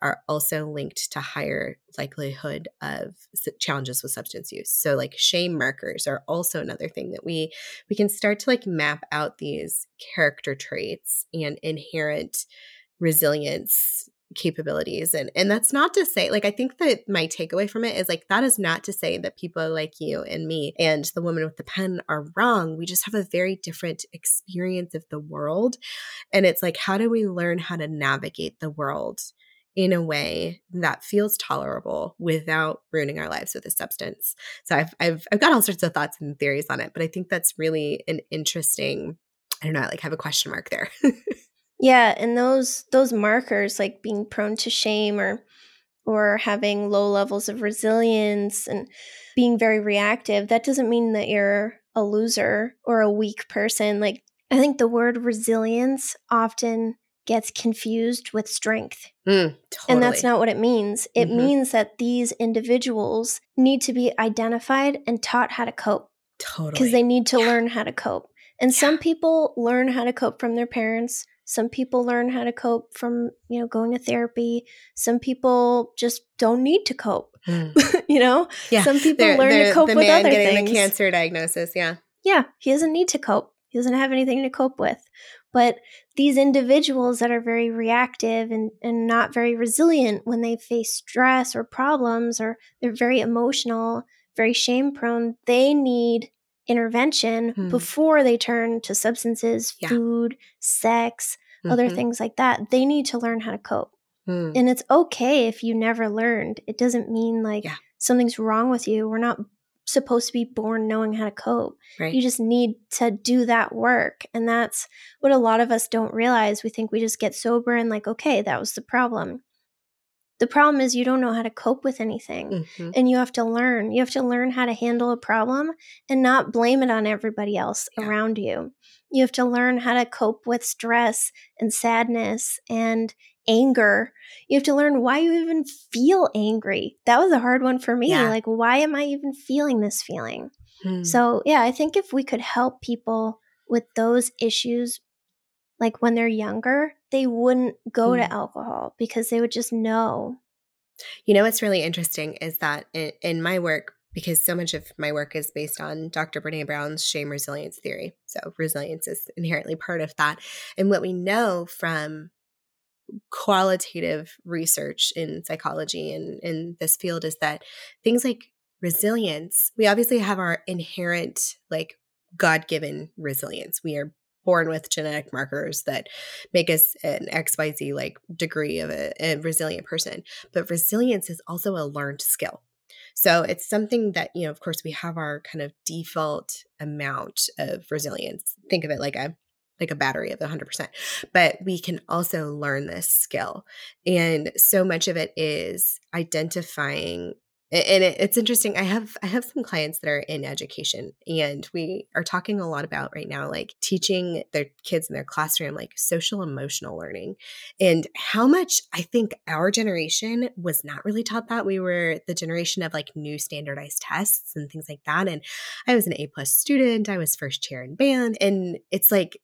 are also linked to higher likelihood of challenges with substance use. So like shame markers are also another thing that we we can start to like map out these character traits and inherent resilience capabilities. And and that's not to say like i think that my takeaway from it is like that is not to say that people like you and me and the woman with the pen are wrong. We just have a very different experience of the world. And it's like how do we learn how to navigate the world in a way that feels tolerable without ruining our lives with a substance. So I've I've I've got all sorts of thoughts and theories on it, but I think that's really an interesting I don't know, I like have a question mark there. yeah, and those those markers like being prone to shame or or having low levels of resilience and being very reactive, that doesn't mean that you're a loser or a weak person. Like I think the word resilience often gets confused with strength. Mm, totally. And that's not what it means. It mm-hmm. means that these individuals need to be identified and taught how to cope. Totally. Because they need to yeah. learn how to cope. And yeah. some people learn how to cope from their parents. Some people learn how to cope from, you know, going to therapy. Some people just don't need to cope. Mm. you know? Yeah. Some people they're, learn they're, to cope with other getting the cancer diagnosis, yeah. Yeah, he doesn't need to cope. He doesn't have anything to cope with. But these individuals that are very reactive and, and not very resilient when they face stress or problems, or they're very emotional, very shame prone, they need intervention hmm. before they turn to substances, yeah. food, sex, mm-hmm. other things like that. They need to learn how to cope. Hmm. And it's okay if you never learned. It doesn't mean like yeah. something's wrong with you. We're not supposed to be born knowing how to cope. Right. You just need to do that work. And that's what a lot of us don't realize. We think we just get sober and, like, okay, that was the problem. The problem is you don't know how to cope with anything mm-hmm. and you have to learn. You have to learn how to handle a problem and not blame it on everybody else yeah. around you. You have to learn how to cope with stress and sadness and anger. You have to learn why you even feel angry. That was a hard one for me. Yeah. Like, why am I even feeling this feeling? Hmm. So, yeah, I think if we could help people with those issues, like when they're younger, they wouldn't go Mm. to alcohol because they would just know. You know what's really interesting is that in, in my work, because so much of my work is based on Dr. Brene Brown's shame resilience theory. So resilience is inherently part of that. And what we know from qualitative research in psychology and in this field is that things like resilience, we obviously have our inherent, like God given resilience. We are born with genetic markers that make us an XYZ like degree of a, a resilient person. But resilience is also a learned skill. So it's something that, you know, of course, we have our kind of default amount of resilience. Think of it like a like a battery of 100%. But we can also learn this skill. And so much of it is identifying and it's interesting i have i have some clients that are in education and we are talking a lot about right now like teaching their kids in their classroom like social emotional learning and how much i think our generation was not really taught that we were the generation of like new standardized tests and things like that and i was an a plus student i was first chair in band and it's like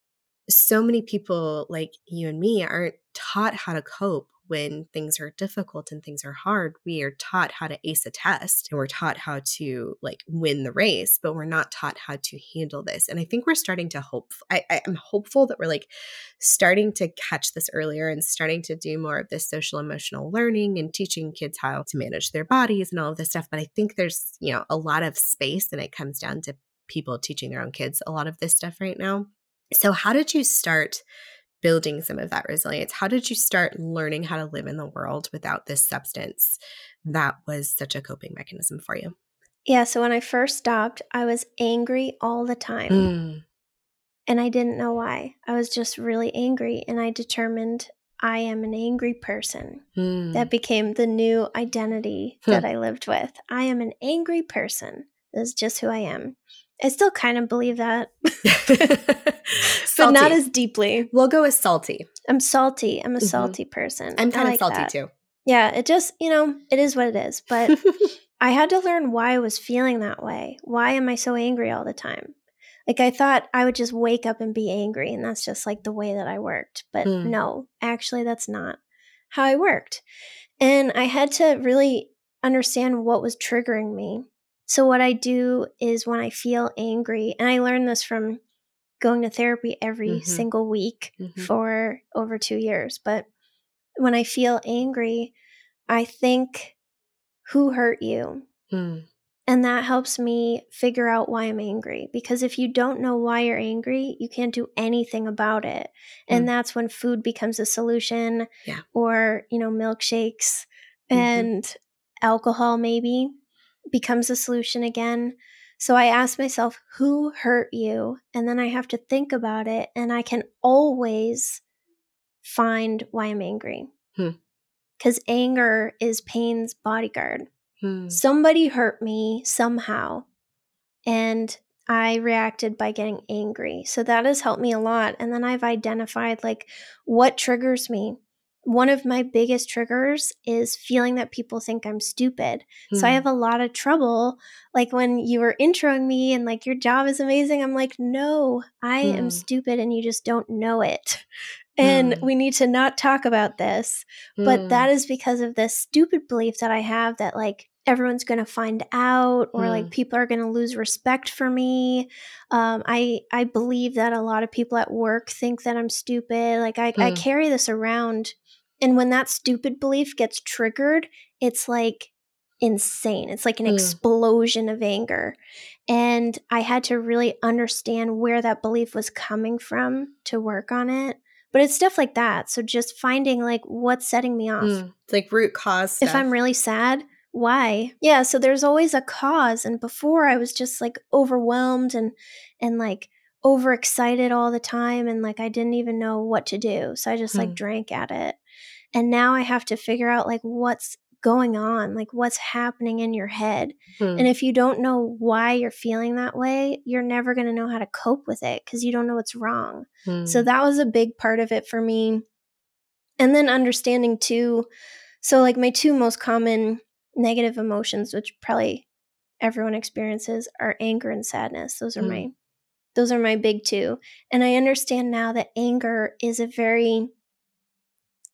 so many people like you and me aren't taught how to cope when things are difficult and things are hard. We are taught how to ace a test and we're taught how to like win the race but we're not taught how to handle this. And i think we're starting to hope I, i'm hopeful that we're like starting to catch this earlier and starting to do more of this social emotional learning and teaching kids how to manage their bodies and all of this stuff. But i think there's you know a lot of space and it comes down to people teaching their own kids a lot of this stuff right now so how did you start building some of that resilience? How did you start learning how to live in the world without this substance that was such a coping mechanism for you? Yeah, so when I first stopped, I was angry all the time. Mm. And I didn't know why. I was just really angry. And I determined I am an angry person. Mm. That became the new identity that I lived with. I am an angry person. This is just who I am. I still kind of believe that, but not as deeply. We'll go with salty. I'm salty. I'm a Mhm. salty person. I'm I kind of like salty that. too. Yeah, it just, you know, it is what it is. But I had to learn why I was feeling that way. Why am I so angry all the time? Like I thought I would just wake up and be angry and that's just like the way that I worked. But Hmm. no, actually that's not how I worked. And I had to really understand what was triggering me. So what I do is when I feel angry, and I learned this from going to therapy every Mhm. single week Mhm. for over 2 years, but when I feel angry, I think who hurt you? Mm. And that helps me figure out why I'm angry. Because if you don't know why you're angry, you can't do anything about it. And Mm. that's when food becomes a solution, Yeah. or, you know, milkshakes Mhm. and alcohol maybe becomes a solution again. So I ask myself, who hurt you? And then I have to think about it. And I can always find why I'm angry. Hmm. Because anger is pain's bodyguard Mm. somebody hurt me somehow and i reacted by getting angry so that has helped me a lot and then i've identified like what triggers me one of my biggest triggers is feeling that people think i'm stupid so i Mm. have a lot of trouble like when you were introing me and like your job is amazing i'm like no i am Hmm. stupid and you just don't know it and Hmm. we need to not talk about this but Mm. that is because of this stupid belief that I have that like everyone's going to find out or Mm. like people are going to lose respect for me. Um, I I believe that a lot of people at work think that I'm stupid. Like I, I Mm. carry this around, and when that stupid belief gets triggered, it's like insane. It's like an Mm. explosion of anger. And I had to really understand where that belief was coming from to work on it. But it's stuff like that. So just finding like what's setting me off. Mm. It's like root cause stuff. If I'm really sad, why? Yeah, so there's always a cause and before I was just like overwhelmed and and like overexcited all the time and like I didn't even know what to do. So I just Hmm. like drank at it. And now I have to figure out like what's going on, like what's happening in your head. Mm. And if you don't know why you're feeling that way, you're never going to know how to cope with it because you don't know what's wrong. So Mm. that was a big part of it for me. And then understanding too. So, like, my two most common negative emotions, which probably everyone experiences, are anger and sadness. Those are Mm. my. Those are my big two. And I understand now that anger is a very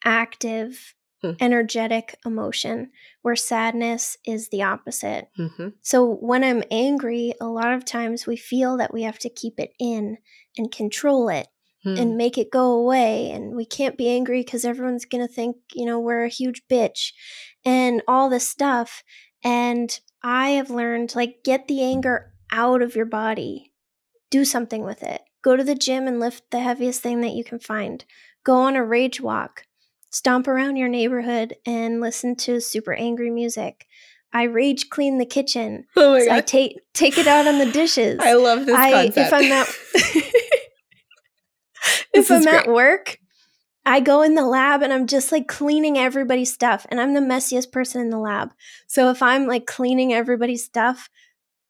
active, hmm. energetic emotion, where sadness is the opposite. Mm-hmm. So when I'm angry, a lot of times we feel that we have to keep it in and control it hmm. and make it go away. And we can't be angry because everyone's going to think, you know, we're a huge bitch and all this stuff. And I have learned like, get the anger out of your body, do something with it. Go to the gym and lift the heaviest thing that you can find. Go on a rage walk. Stomp around your neighborhood and listen to super angry music. I rage clean the kitchen. Oh my so god! I take take it out on the dishes. I love this I, concept. If I'm not if I'm great. at work, I go in the lab and I'm just like cleaning everybody's stuff, and I'm the messiest person in the lab. So if I'm like cleaning everybody's stuff,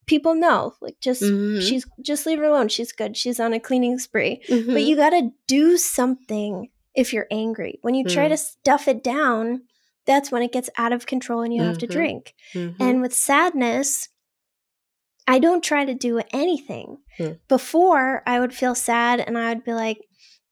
people know like just mm-hmm. she's just leave her alone she's good she's on a cleaning spree mm-hmm. but you got to do something if you're angry when you mm-hmm. try to stuff it down that's when it gets out of control and you have to mm-hmm. drink and mm-hmm. with sadness i don't try to do anything hmm. before i would feel sad and i would be like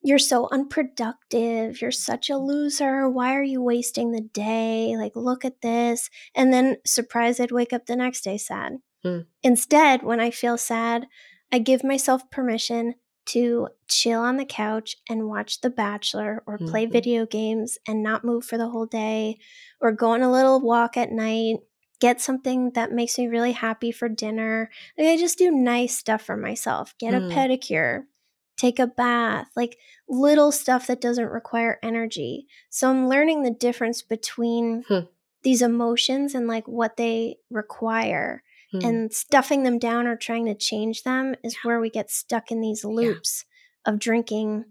you're so unproductive. You're such a loser. Why are you wasting the day? Like, look at this. And then, surprise, I'd wake up the next day sad. Mm. Instead, when I feel sad, I give myself permission to chill on the couch and watch The Bachelor or play mm-hmm. video games and not move for the whole day or go on a little walk at night, get something that makes me really happy for dinner. Like I just do nice stuff for myself. Get mm. a pedicure, take a bath, like little stuff that doesn't require energy. So I'm learning the difference between hmm. these emotions and like what they require. Hmm. And stuffing them down or trying to change them is where we get stuck in these loops yeah. of drinking,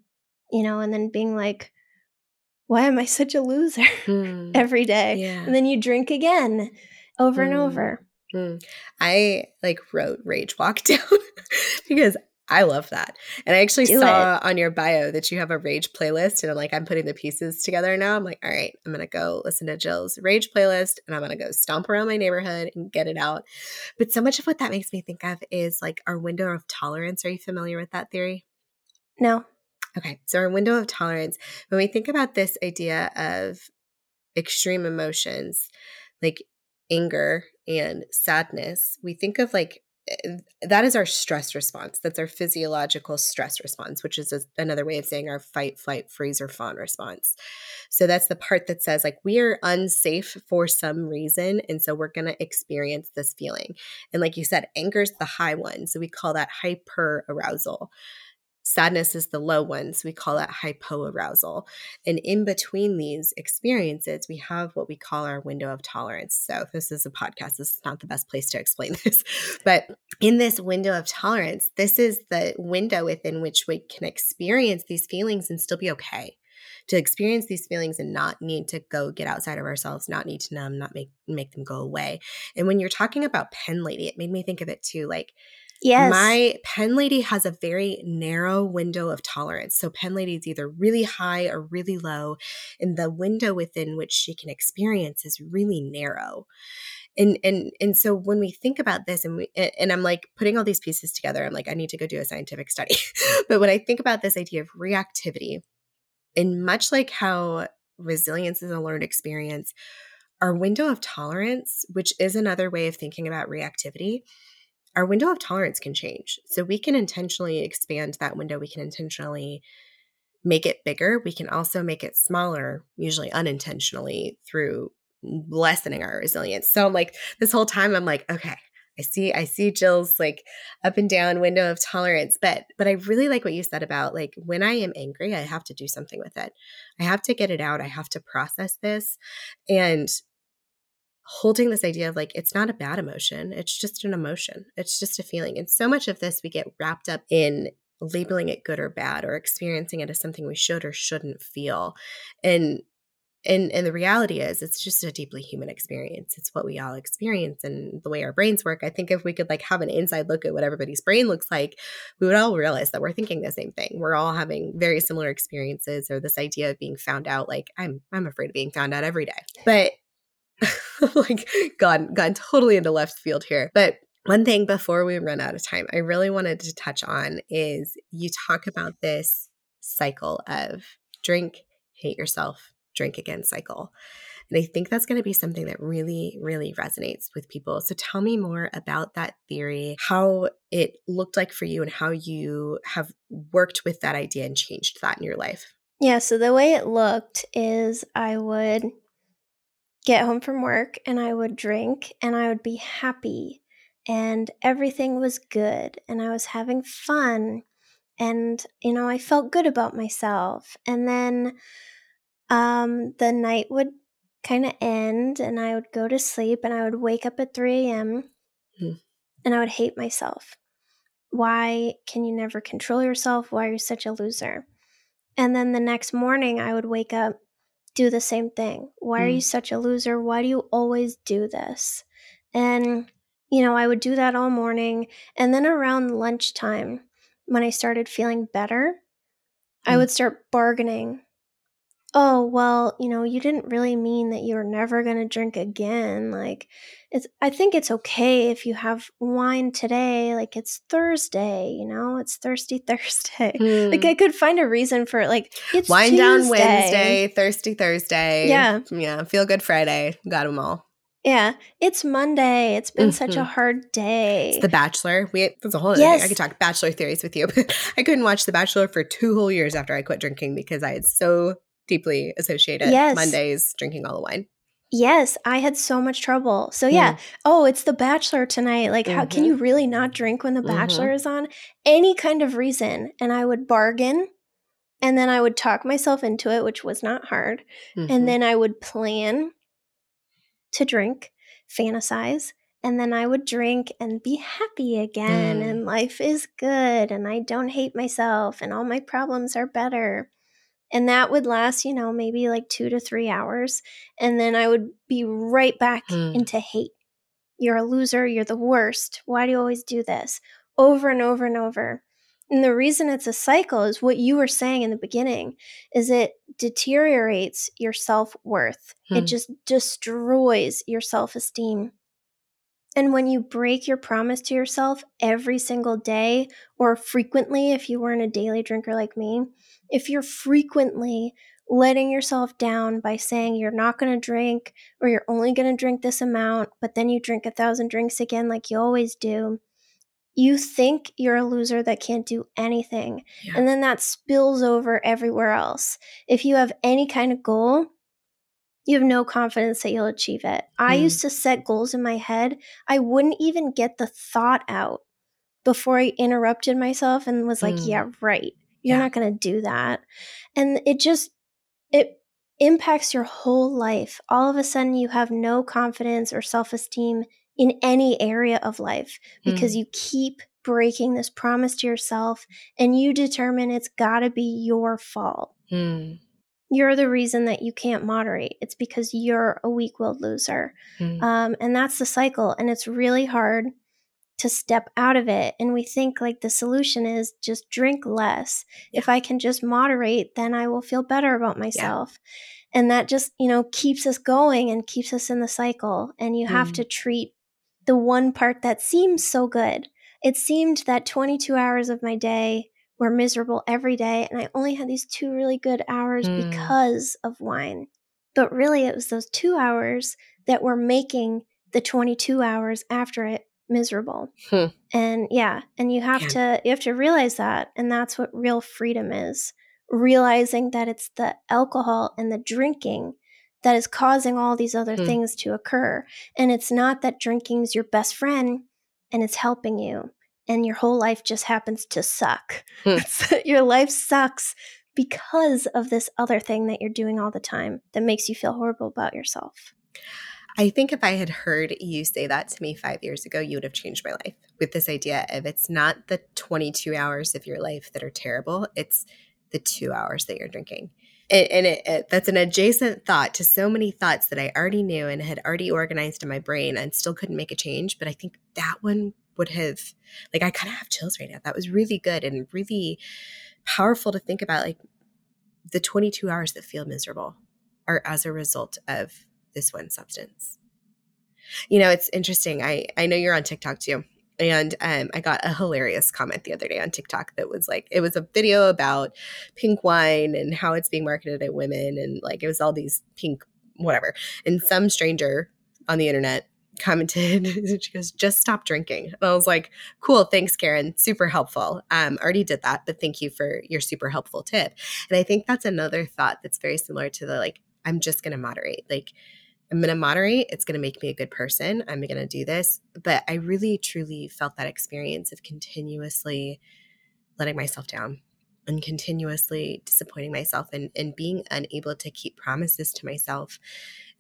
you know, and then being like, why am I such a loser hmm. every day? Yeah. And then you drink again over and hmm. over. Hmm. I like wrote Rage Walk down because I love that. And I actually Do saw it. on your bio that you have a rage playlist. And I'm like, I'm putting the pieces together now. I'm like, all right, I'm going to go listen to Gill's rage playlist and I'm going to go stomp around my neighborhood and get it out. But so much of what that makes me think of is like our window of tolerance. Are you familiar with that theory? No. Okay. So, our window of tolerance, when we think about this idea of extreme emotions like anger and sadness, we think of like Eh, that is our stress response. That's our physiological stress response, which is a, another way of saying our fight, flight, freeze, or fawn response. So that's the part that says, like, we are unsafe for some reason. And so we're going to experience this feeling. And like you said, anger is the high one. So we call that hyper arousal. Sadness is the low one, so we call that hypoarousal. And in between these experiences, we have what we call our window of tolerance. So, this is a podcast, this is not the best place to explain this. But in this window of tolerance, this is the window within which we can experience these feelings and still be okay to experience these feelings and not need to go get outside of ourselves, not need to numb, not make make them go away. And when you're talking about pen lady, it made me think of it too. Like Yes. My pen lady has a very narrow window of tolerance. So pen lady is either really high or really low, and the window within which she can experience is really narrow. And and and so when we think about this, and we and I'm like putting all these pieces together, I'm like, I need to go do a scientific study. but when I think about this idea of reactivity, and much like how resilience is a learned experience, our window of tolerance, which is another way of thinking about reactivity, our window of tolerance can change. So we can intentionally expand that window. We can intentionally make it bigger. We can also make it smaller, usually unintentionally through lessening our resilience. So I'm like, this whole time, I'm like, okay, I see, I see Gill's like up and down window of tolerance. But but I really like what you said about like when I am angry, I have to do something with it. I have to get it out. I have to process this. And holding this idea of like it's not a bad emotion it's just an emotion it's just a feeling and so much of this we get wrapped up in labeling it good or bad or experiencing it as something we should or shouldn't feel and and and the reality is it's just a deeply human experience it's what we all experience and the way our brains work i think if we could like have an inside look at what everybody's brain looks like we would all realize that we're thinking the same thing we're all having very similar experiences or this idea of being found out like i'm i'm afraid of being found out every day but like gone gone totally into left field here. But one thing before we run out of time, I really wanted to touch on is you talk about this cycle of drink, hate yourself, drink again cycle. And I think that's going to be something that really, really resonates with people. So tell me more about that theory, how it looked like for you, and how you have worked with that idea and changed that in your life. Yeah, so the way it looked is I would get home from work and I would drink and I would be happy and everything was good and I was having fun and you know I felt good about myself and then um the night would kind of end and I would go to sleep and I would wake up at 3 a.m. Mm. and I would hate myself. Why can you never control yourself? Why are you such a loser? And then the next morning I would wake up, do the same thing. Why mm. are you mm. such a loser? Why do you always do this? And, you know, I would do that all morning. And then around lunchtime, when I started feeling better, mm. I would start bargaining oh well you know you didn't really mean that you were never going to drink again like it's i think it's okay if you have wine today like it's thursday you know it's thirsty thursday mm. like i could find a reason for like it's wine Tuesday. down wednesday thirsty thursday yeah yeah feel good friday got them all yeah, it's Monday. It's been mm-hmm. such a mm-hmm. hard day. It's The Bachelor. We there's a whole yes. Thing. I could talk Bachelor theories with you. but I couldn't watch The Bachelor for two whole years after I quit drinking because I had so deeply associated yes. Mondays drinking all the wine. Yes, I had so much trouble. So yeah, mm. oh, it's The Bachelor tonight. Like, mm-hmm. how can you mm-hmm. really not drink when The Bachelor mm-hmm. is on? Any kind of reason, and I would bargain, and then I would talk myself into it, which was not hard, mm-hmm. and then I would plan to drink, fantasize, and then I would drink and be happy again, mm. and life is good, and I don't hate myself, and all my problems are better. And that would last, you know, maybe like two to three hours. And then I would be right back mm. into hate. You're a loser. You're the worst. Why do you always do this? Over and over and over. And the reason it's a cycle is what you were saying in the beginning is it deteriorates your self-worth. It hmm. just destroys your self-esteem. And when you break your promise to yourself every single day or frequently if you weren't a daily drinker like me, if you're frequently letting yourself down by saying you're not going to drink or you're only going to drink this amount, but then you drink a thousand drinks again like you always do, you think you're a loser that can't do anything. Yeah. And then that spills over everywhere else. If you have any kind of goal, you have no confidence that you'll achieve it. I mm. used to set goals in my head. I wouldn't even get the thought out before I interrupted myself and was like, mm. yeah, right. You're yeah. not going to do that. And it just, it impacts your whole life. All of a sudden, you have no confidence or self esteem in any area of life because mm. you keep breaking this promise to yourself and you determine it's got to be your fault. You're the reason that you can't moderate. It's because you're a weak willed loser. Mm. Um, and that's the cycle. And it's really hard to step out of it. And we think like the solution is just drink less. If I can just moderate, then I will feel better about myself. Yeah. And that just, you know, keeps us going and keeps us in the cycle. And you mm. have to treat the one part that seems so good. It seemed that 22 hours of my day were miserable every day. And I only had these two really good hours mm. because of wine. But really, it was those two hours that were making the 22 hours after it miserable. Hmm. And yeah, and you have yeah. to you have to realize that and that's what real freedom is. Realizing that it's the alcohol and the drinking that is causing all these other hmm. things to occur. And it's not that drinking's your best friend and it's helping you and your whole life just happens to suck. Hmm. your life sucks because of this other thing that you're doing all the time that makes you feel horrible about yourself. I think if I had heard you say that to me five years ago, you would have changed my life with this idea of it's not the 22 hours of your life that are terrible, it's the two hours that you're drinking. And, and it, it, that's an adjacent thought to so many thoughts that I already knew and had already organized in my brain and still couldn't make a change. But I think that one would have, like, I kind of have chills right now. That was really good and really powerful to think about. Like, the 22 hours that feel miserable are as a result of this one substance. You know, it's interesting. I I know you're on TikTok too. And um, I got a hilarious comment the other day on TikTok that was like, it was a video about pink wine and how it's being marketed at women. And like, it was all these pink, whatever. And some stranger on the internet commented, she goes, just stop drinking. And I was like, cool, thanks, Karen. Super helpful. Um, already did that, but thank you for your super helpful tip. And I think that's another thought that's very similar to the like, I'm just going to moderate. Like, I'm going to moderate. It's going to make me a good person. I'm going to do this. But I really, truly felt that experience of continuously letting myself down and continuously disappointing myself and, and being unable to keep promises to myself.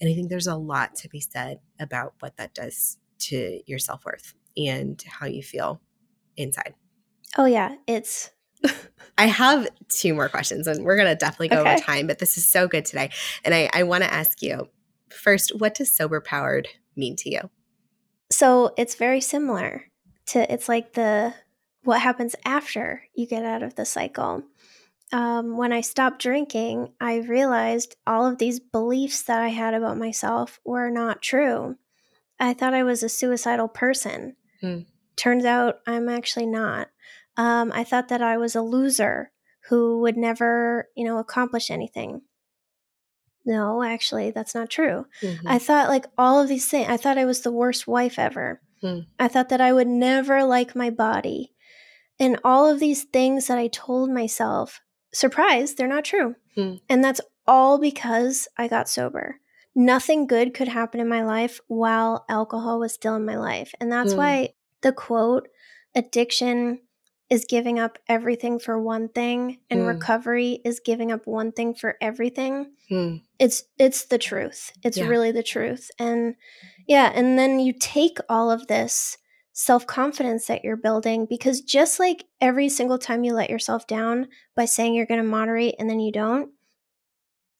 And I think there's a lot to be said about what that does to your self worth and how you feel inside. Oh, yeah. It's. I have two more questions and we're going to definitely go okay. over time, but this is so good today. And I, I want to ask you First, what does sober powered mean to you? So it's very similar to it's like the what happens after you get out of the cycle. Um, when I stopped drinking, I realized all of these beliefs that I had about myself were not true. I thought I was a suicidal person. Hmm. Turns out I'm actually not. Um, I thought that I was a loser who would never, you know, accomplish anything no, actually, that's not true. Mm-hmm. I thought like all of these things. I thought I was the worst wife ever. Mm. I thought that I would never like my body. And all of these things that I told myself, surprise, they're not true. Mm. And that's all because I got sober. Nothing good could happen in my life while alcohol was still in my life. And that's mm. why the quote, addiction is giving up everything for one thing and mm. recovery is giving up one thing for everything mm. it's it's the truth it's yeah. really the truth and yeah and then you take all of this self-confidence that you're building because just like every single time you let yourself down by saying you're going to moderate and then you don't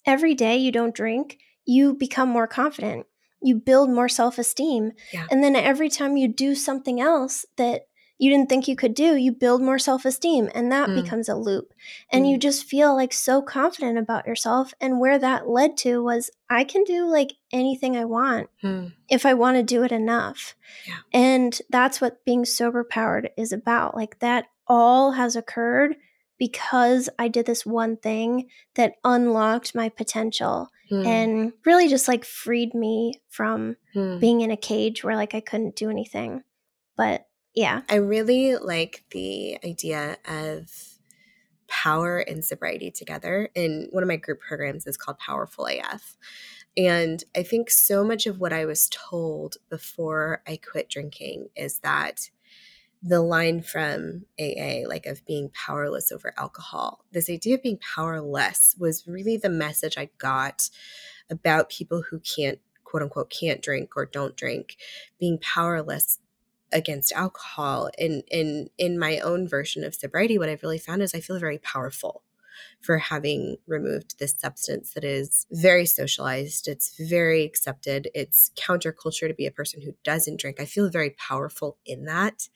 every day you don't drink you become more confident you build more self-esteem yeah. and then every time you do something else that you didn't think you could do, you build more self esteem and that mm. becomes a loop. And mm. you just feel like so confident about yourself. And where that led to was I can do like anything I want mm. if I want to do it enough. Yeah. And that's what being sober powered is about. Like that all has occurred because I did this one thing that unlocked my potential mm. and really just like freed me from mm. being in a cage where like I couldn't do anything. But yeah. I really like the idea of power and sobriety together. And one of my group programs is called Powerful AF. And I think so much of what I was told before I quit drinking is that the line from AA, like of being powerless over alcohol, this idea of being powerless was really the message I got about people who can't, quote unquote, can't drink or don't drink, being powerless against alcohol in in in my own version of sobriety what i've really found is i feel very powerful for having removed this substance that is very socialized it's very accepted it's counterculture to be a person who doesn't drink. I feel very powerful in that.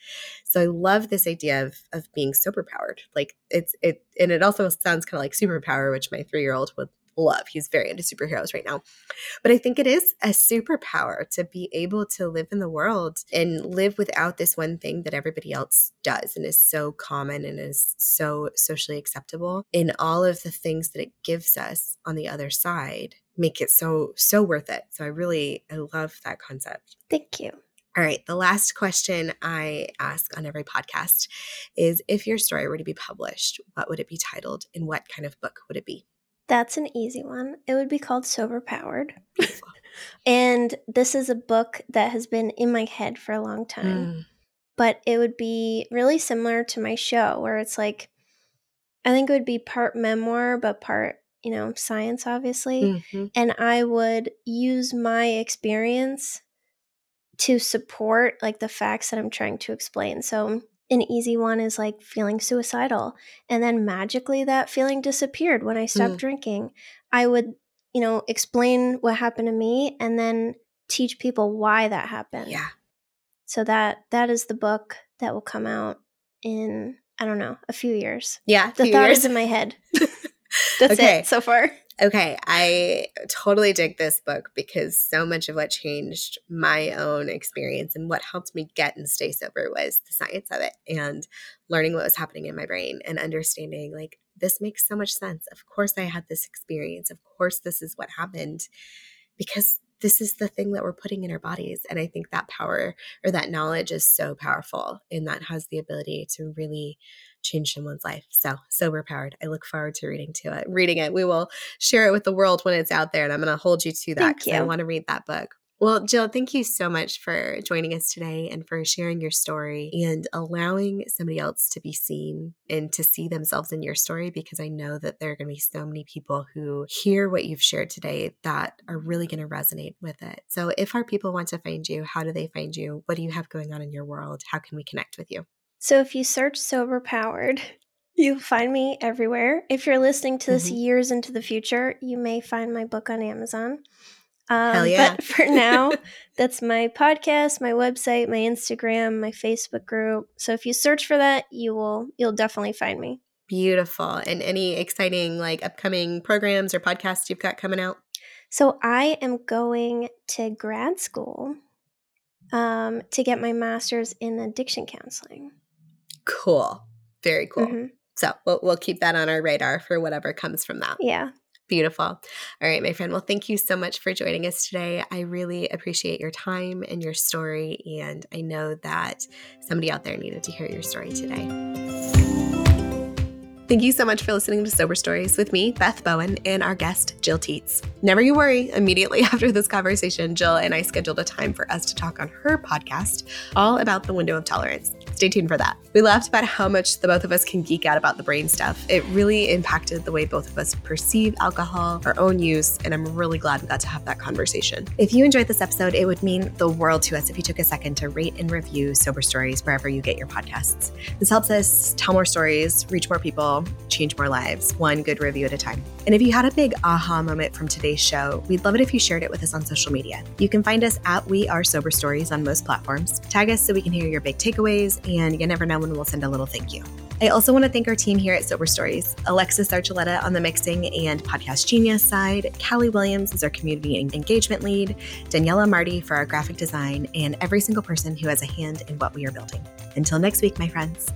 So i love this idea of of being sober powered like it's it and it also sounds kind of like superpower which my three year old would love. He's very into superheroes right now. But I think it is a superpower to be able to live in the world and live without this one thing that everybody else does and is so common and is so socially acceptable. In all of the things that it gives us on the other side make it so so worth it. So I really I love that concept. Thank you. All right, the last question I ask on every podcast is if your story were to be published, what would it be titled and what kind of book would it be? That's an easy one. It would be called Sober Powered. and this is a book that has been in my head for a long time. Mm. But it would be really similar to my show, where it's like, I think it would be part memoir, but part, you know, science, obviously. Mm-hmm. And I would use my experience to support like the facts that I'm trying to explain. So an easy one is like feeling suicidal and then magically that feeling disappeared when i stopped mm. drinking i would you know explain what happened to me and then teach people why that happened yeah so that that is the book that will come out in i don't know a few years yeah the thought years. is in my head that's okay. it so far Okay, I totally dig this book because so much of what changed my own experience and what helped me get and stay sober was the science of it and learning what was happening in my brain and understanding like this makes so much sense. Of course, I had this experience. Of course, this is what happened because this is the thing that we're putting in our bodies. And I think that power or that knowledge is so powerful and that has the ability to really change someone's life. So sober powered. I look forward to reading to it. Reading it. We will share it with the world when it's out there. And I'm going to hold you to that because I want to read that book. Well, Gill, thank you so much for joining us today and for sharing your story and allowing somebody else to be seen and to see themselves in your story because I know that there are going to be so many people who hear what you've shared today that are really going to resonate with it. So, if our people want to find you, how do they find you? What do you have going on in your world? How can we connect with you? So, if you search Sober Powered, You'll find me everywhere. If you're listening to this mm-hmm. years into the future, you may find my book on Amazon. Um, Hell yeah. But for now, that's my podcast, my website, my Instagram, my Facebook group. So if you search for that, you will you'll definitely find me. Beautiful. And any exciting like upcoming programs or podcasts you've got coming out? So I am going to grad school um, to get my master's in addiction counseling. Cool. Very cool. Mm-hmm. So we'll, we'll keep that on our radar for whatever comes from that. Yeah. Beautiful. All right, my friend. Well, thank you so much for joining us today. I really appreciate your time and your story. And I know that somebody out there needed to hear your story today. Thank you so much for listening to Sober Stories with me, Beth Bowen, and our guest, Gill Tietz. Never you worry, immediately after this conversation, Gill and I scheduled a time for us to talk on her podcast all about the window of tolerance. Stay tuned for that. We laughed about how much the both of us can geek out about the brain stuff. It really impacted the way both of us perceive alcohol, our own use, and I'm really glad we got to have that conversation. If you enjoyed this episode, it would mean the world to us if you took a second to rate and review Sober Stories wherever you get your podcasts. This helps us tell more stories, reach more people, change more lives, one good review at a time. And if you had a big aha moment from today's show, we'd love it if you shared it with us on social media. You can find us at We Are Sober Stories on most platforms. Tag us so we can hear your big takeaways, and you never know when we'll send a little thank you. I also want to thank our team here at Sober Stories Alexis Archuleta on the mixing and podcast genius side, Callie Williams is our community engagement lead, Daniela Marty for our graphic design, and every single person who has a hand in what we are building. Until next week, my friends.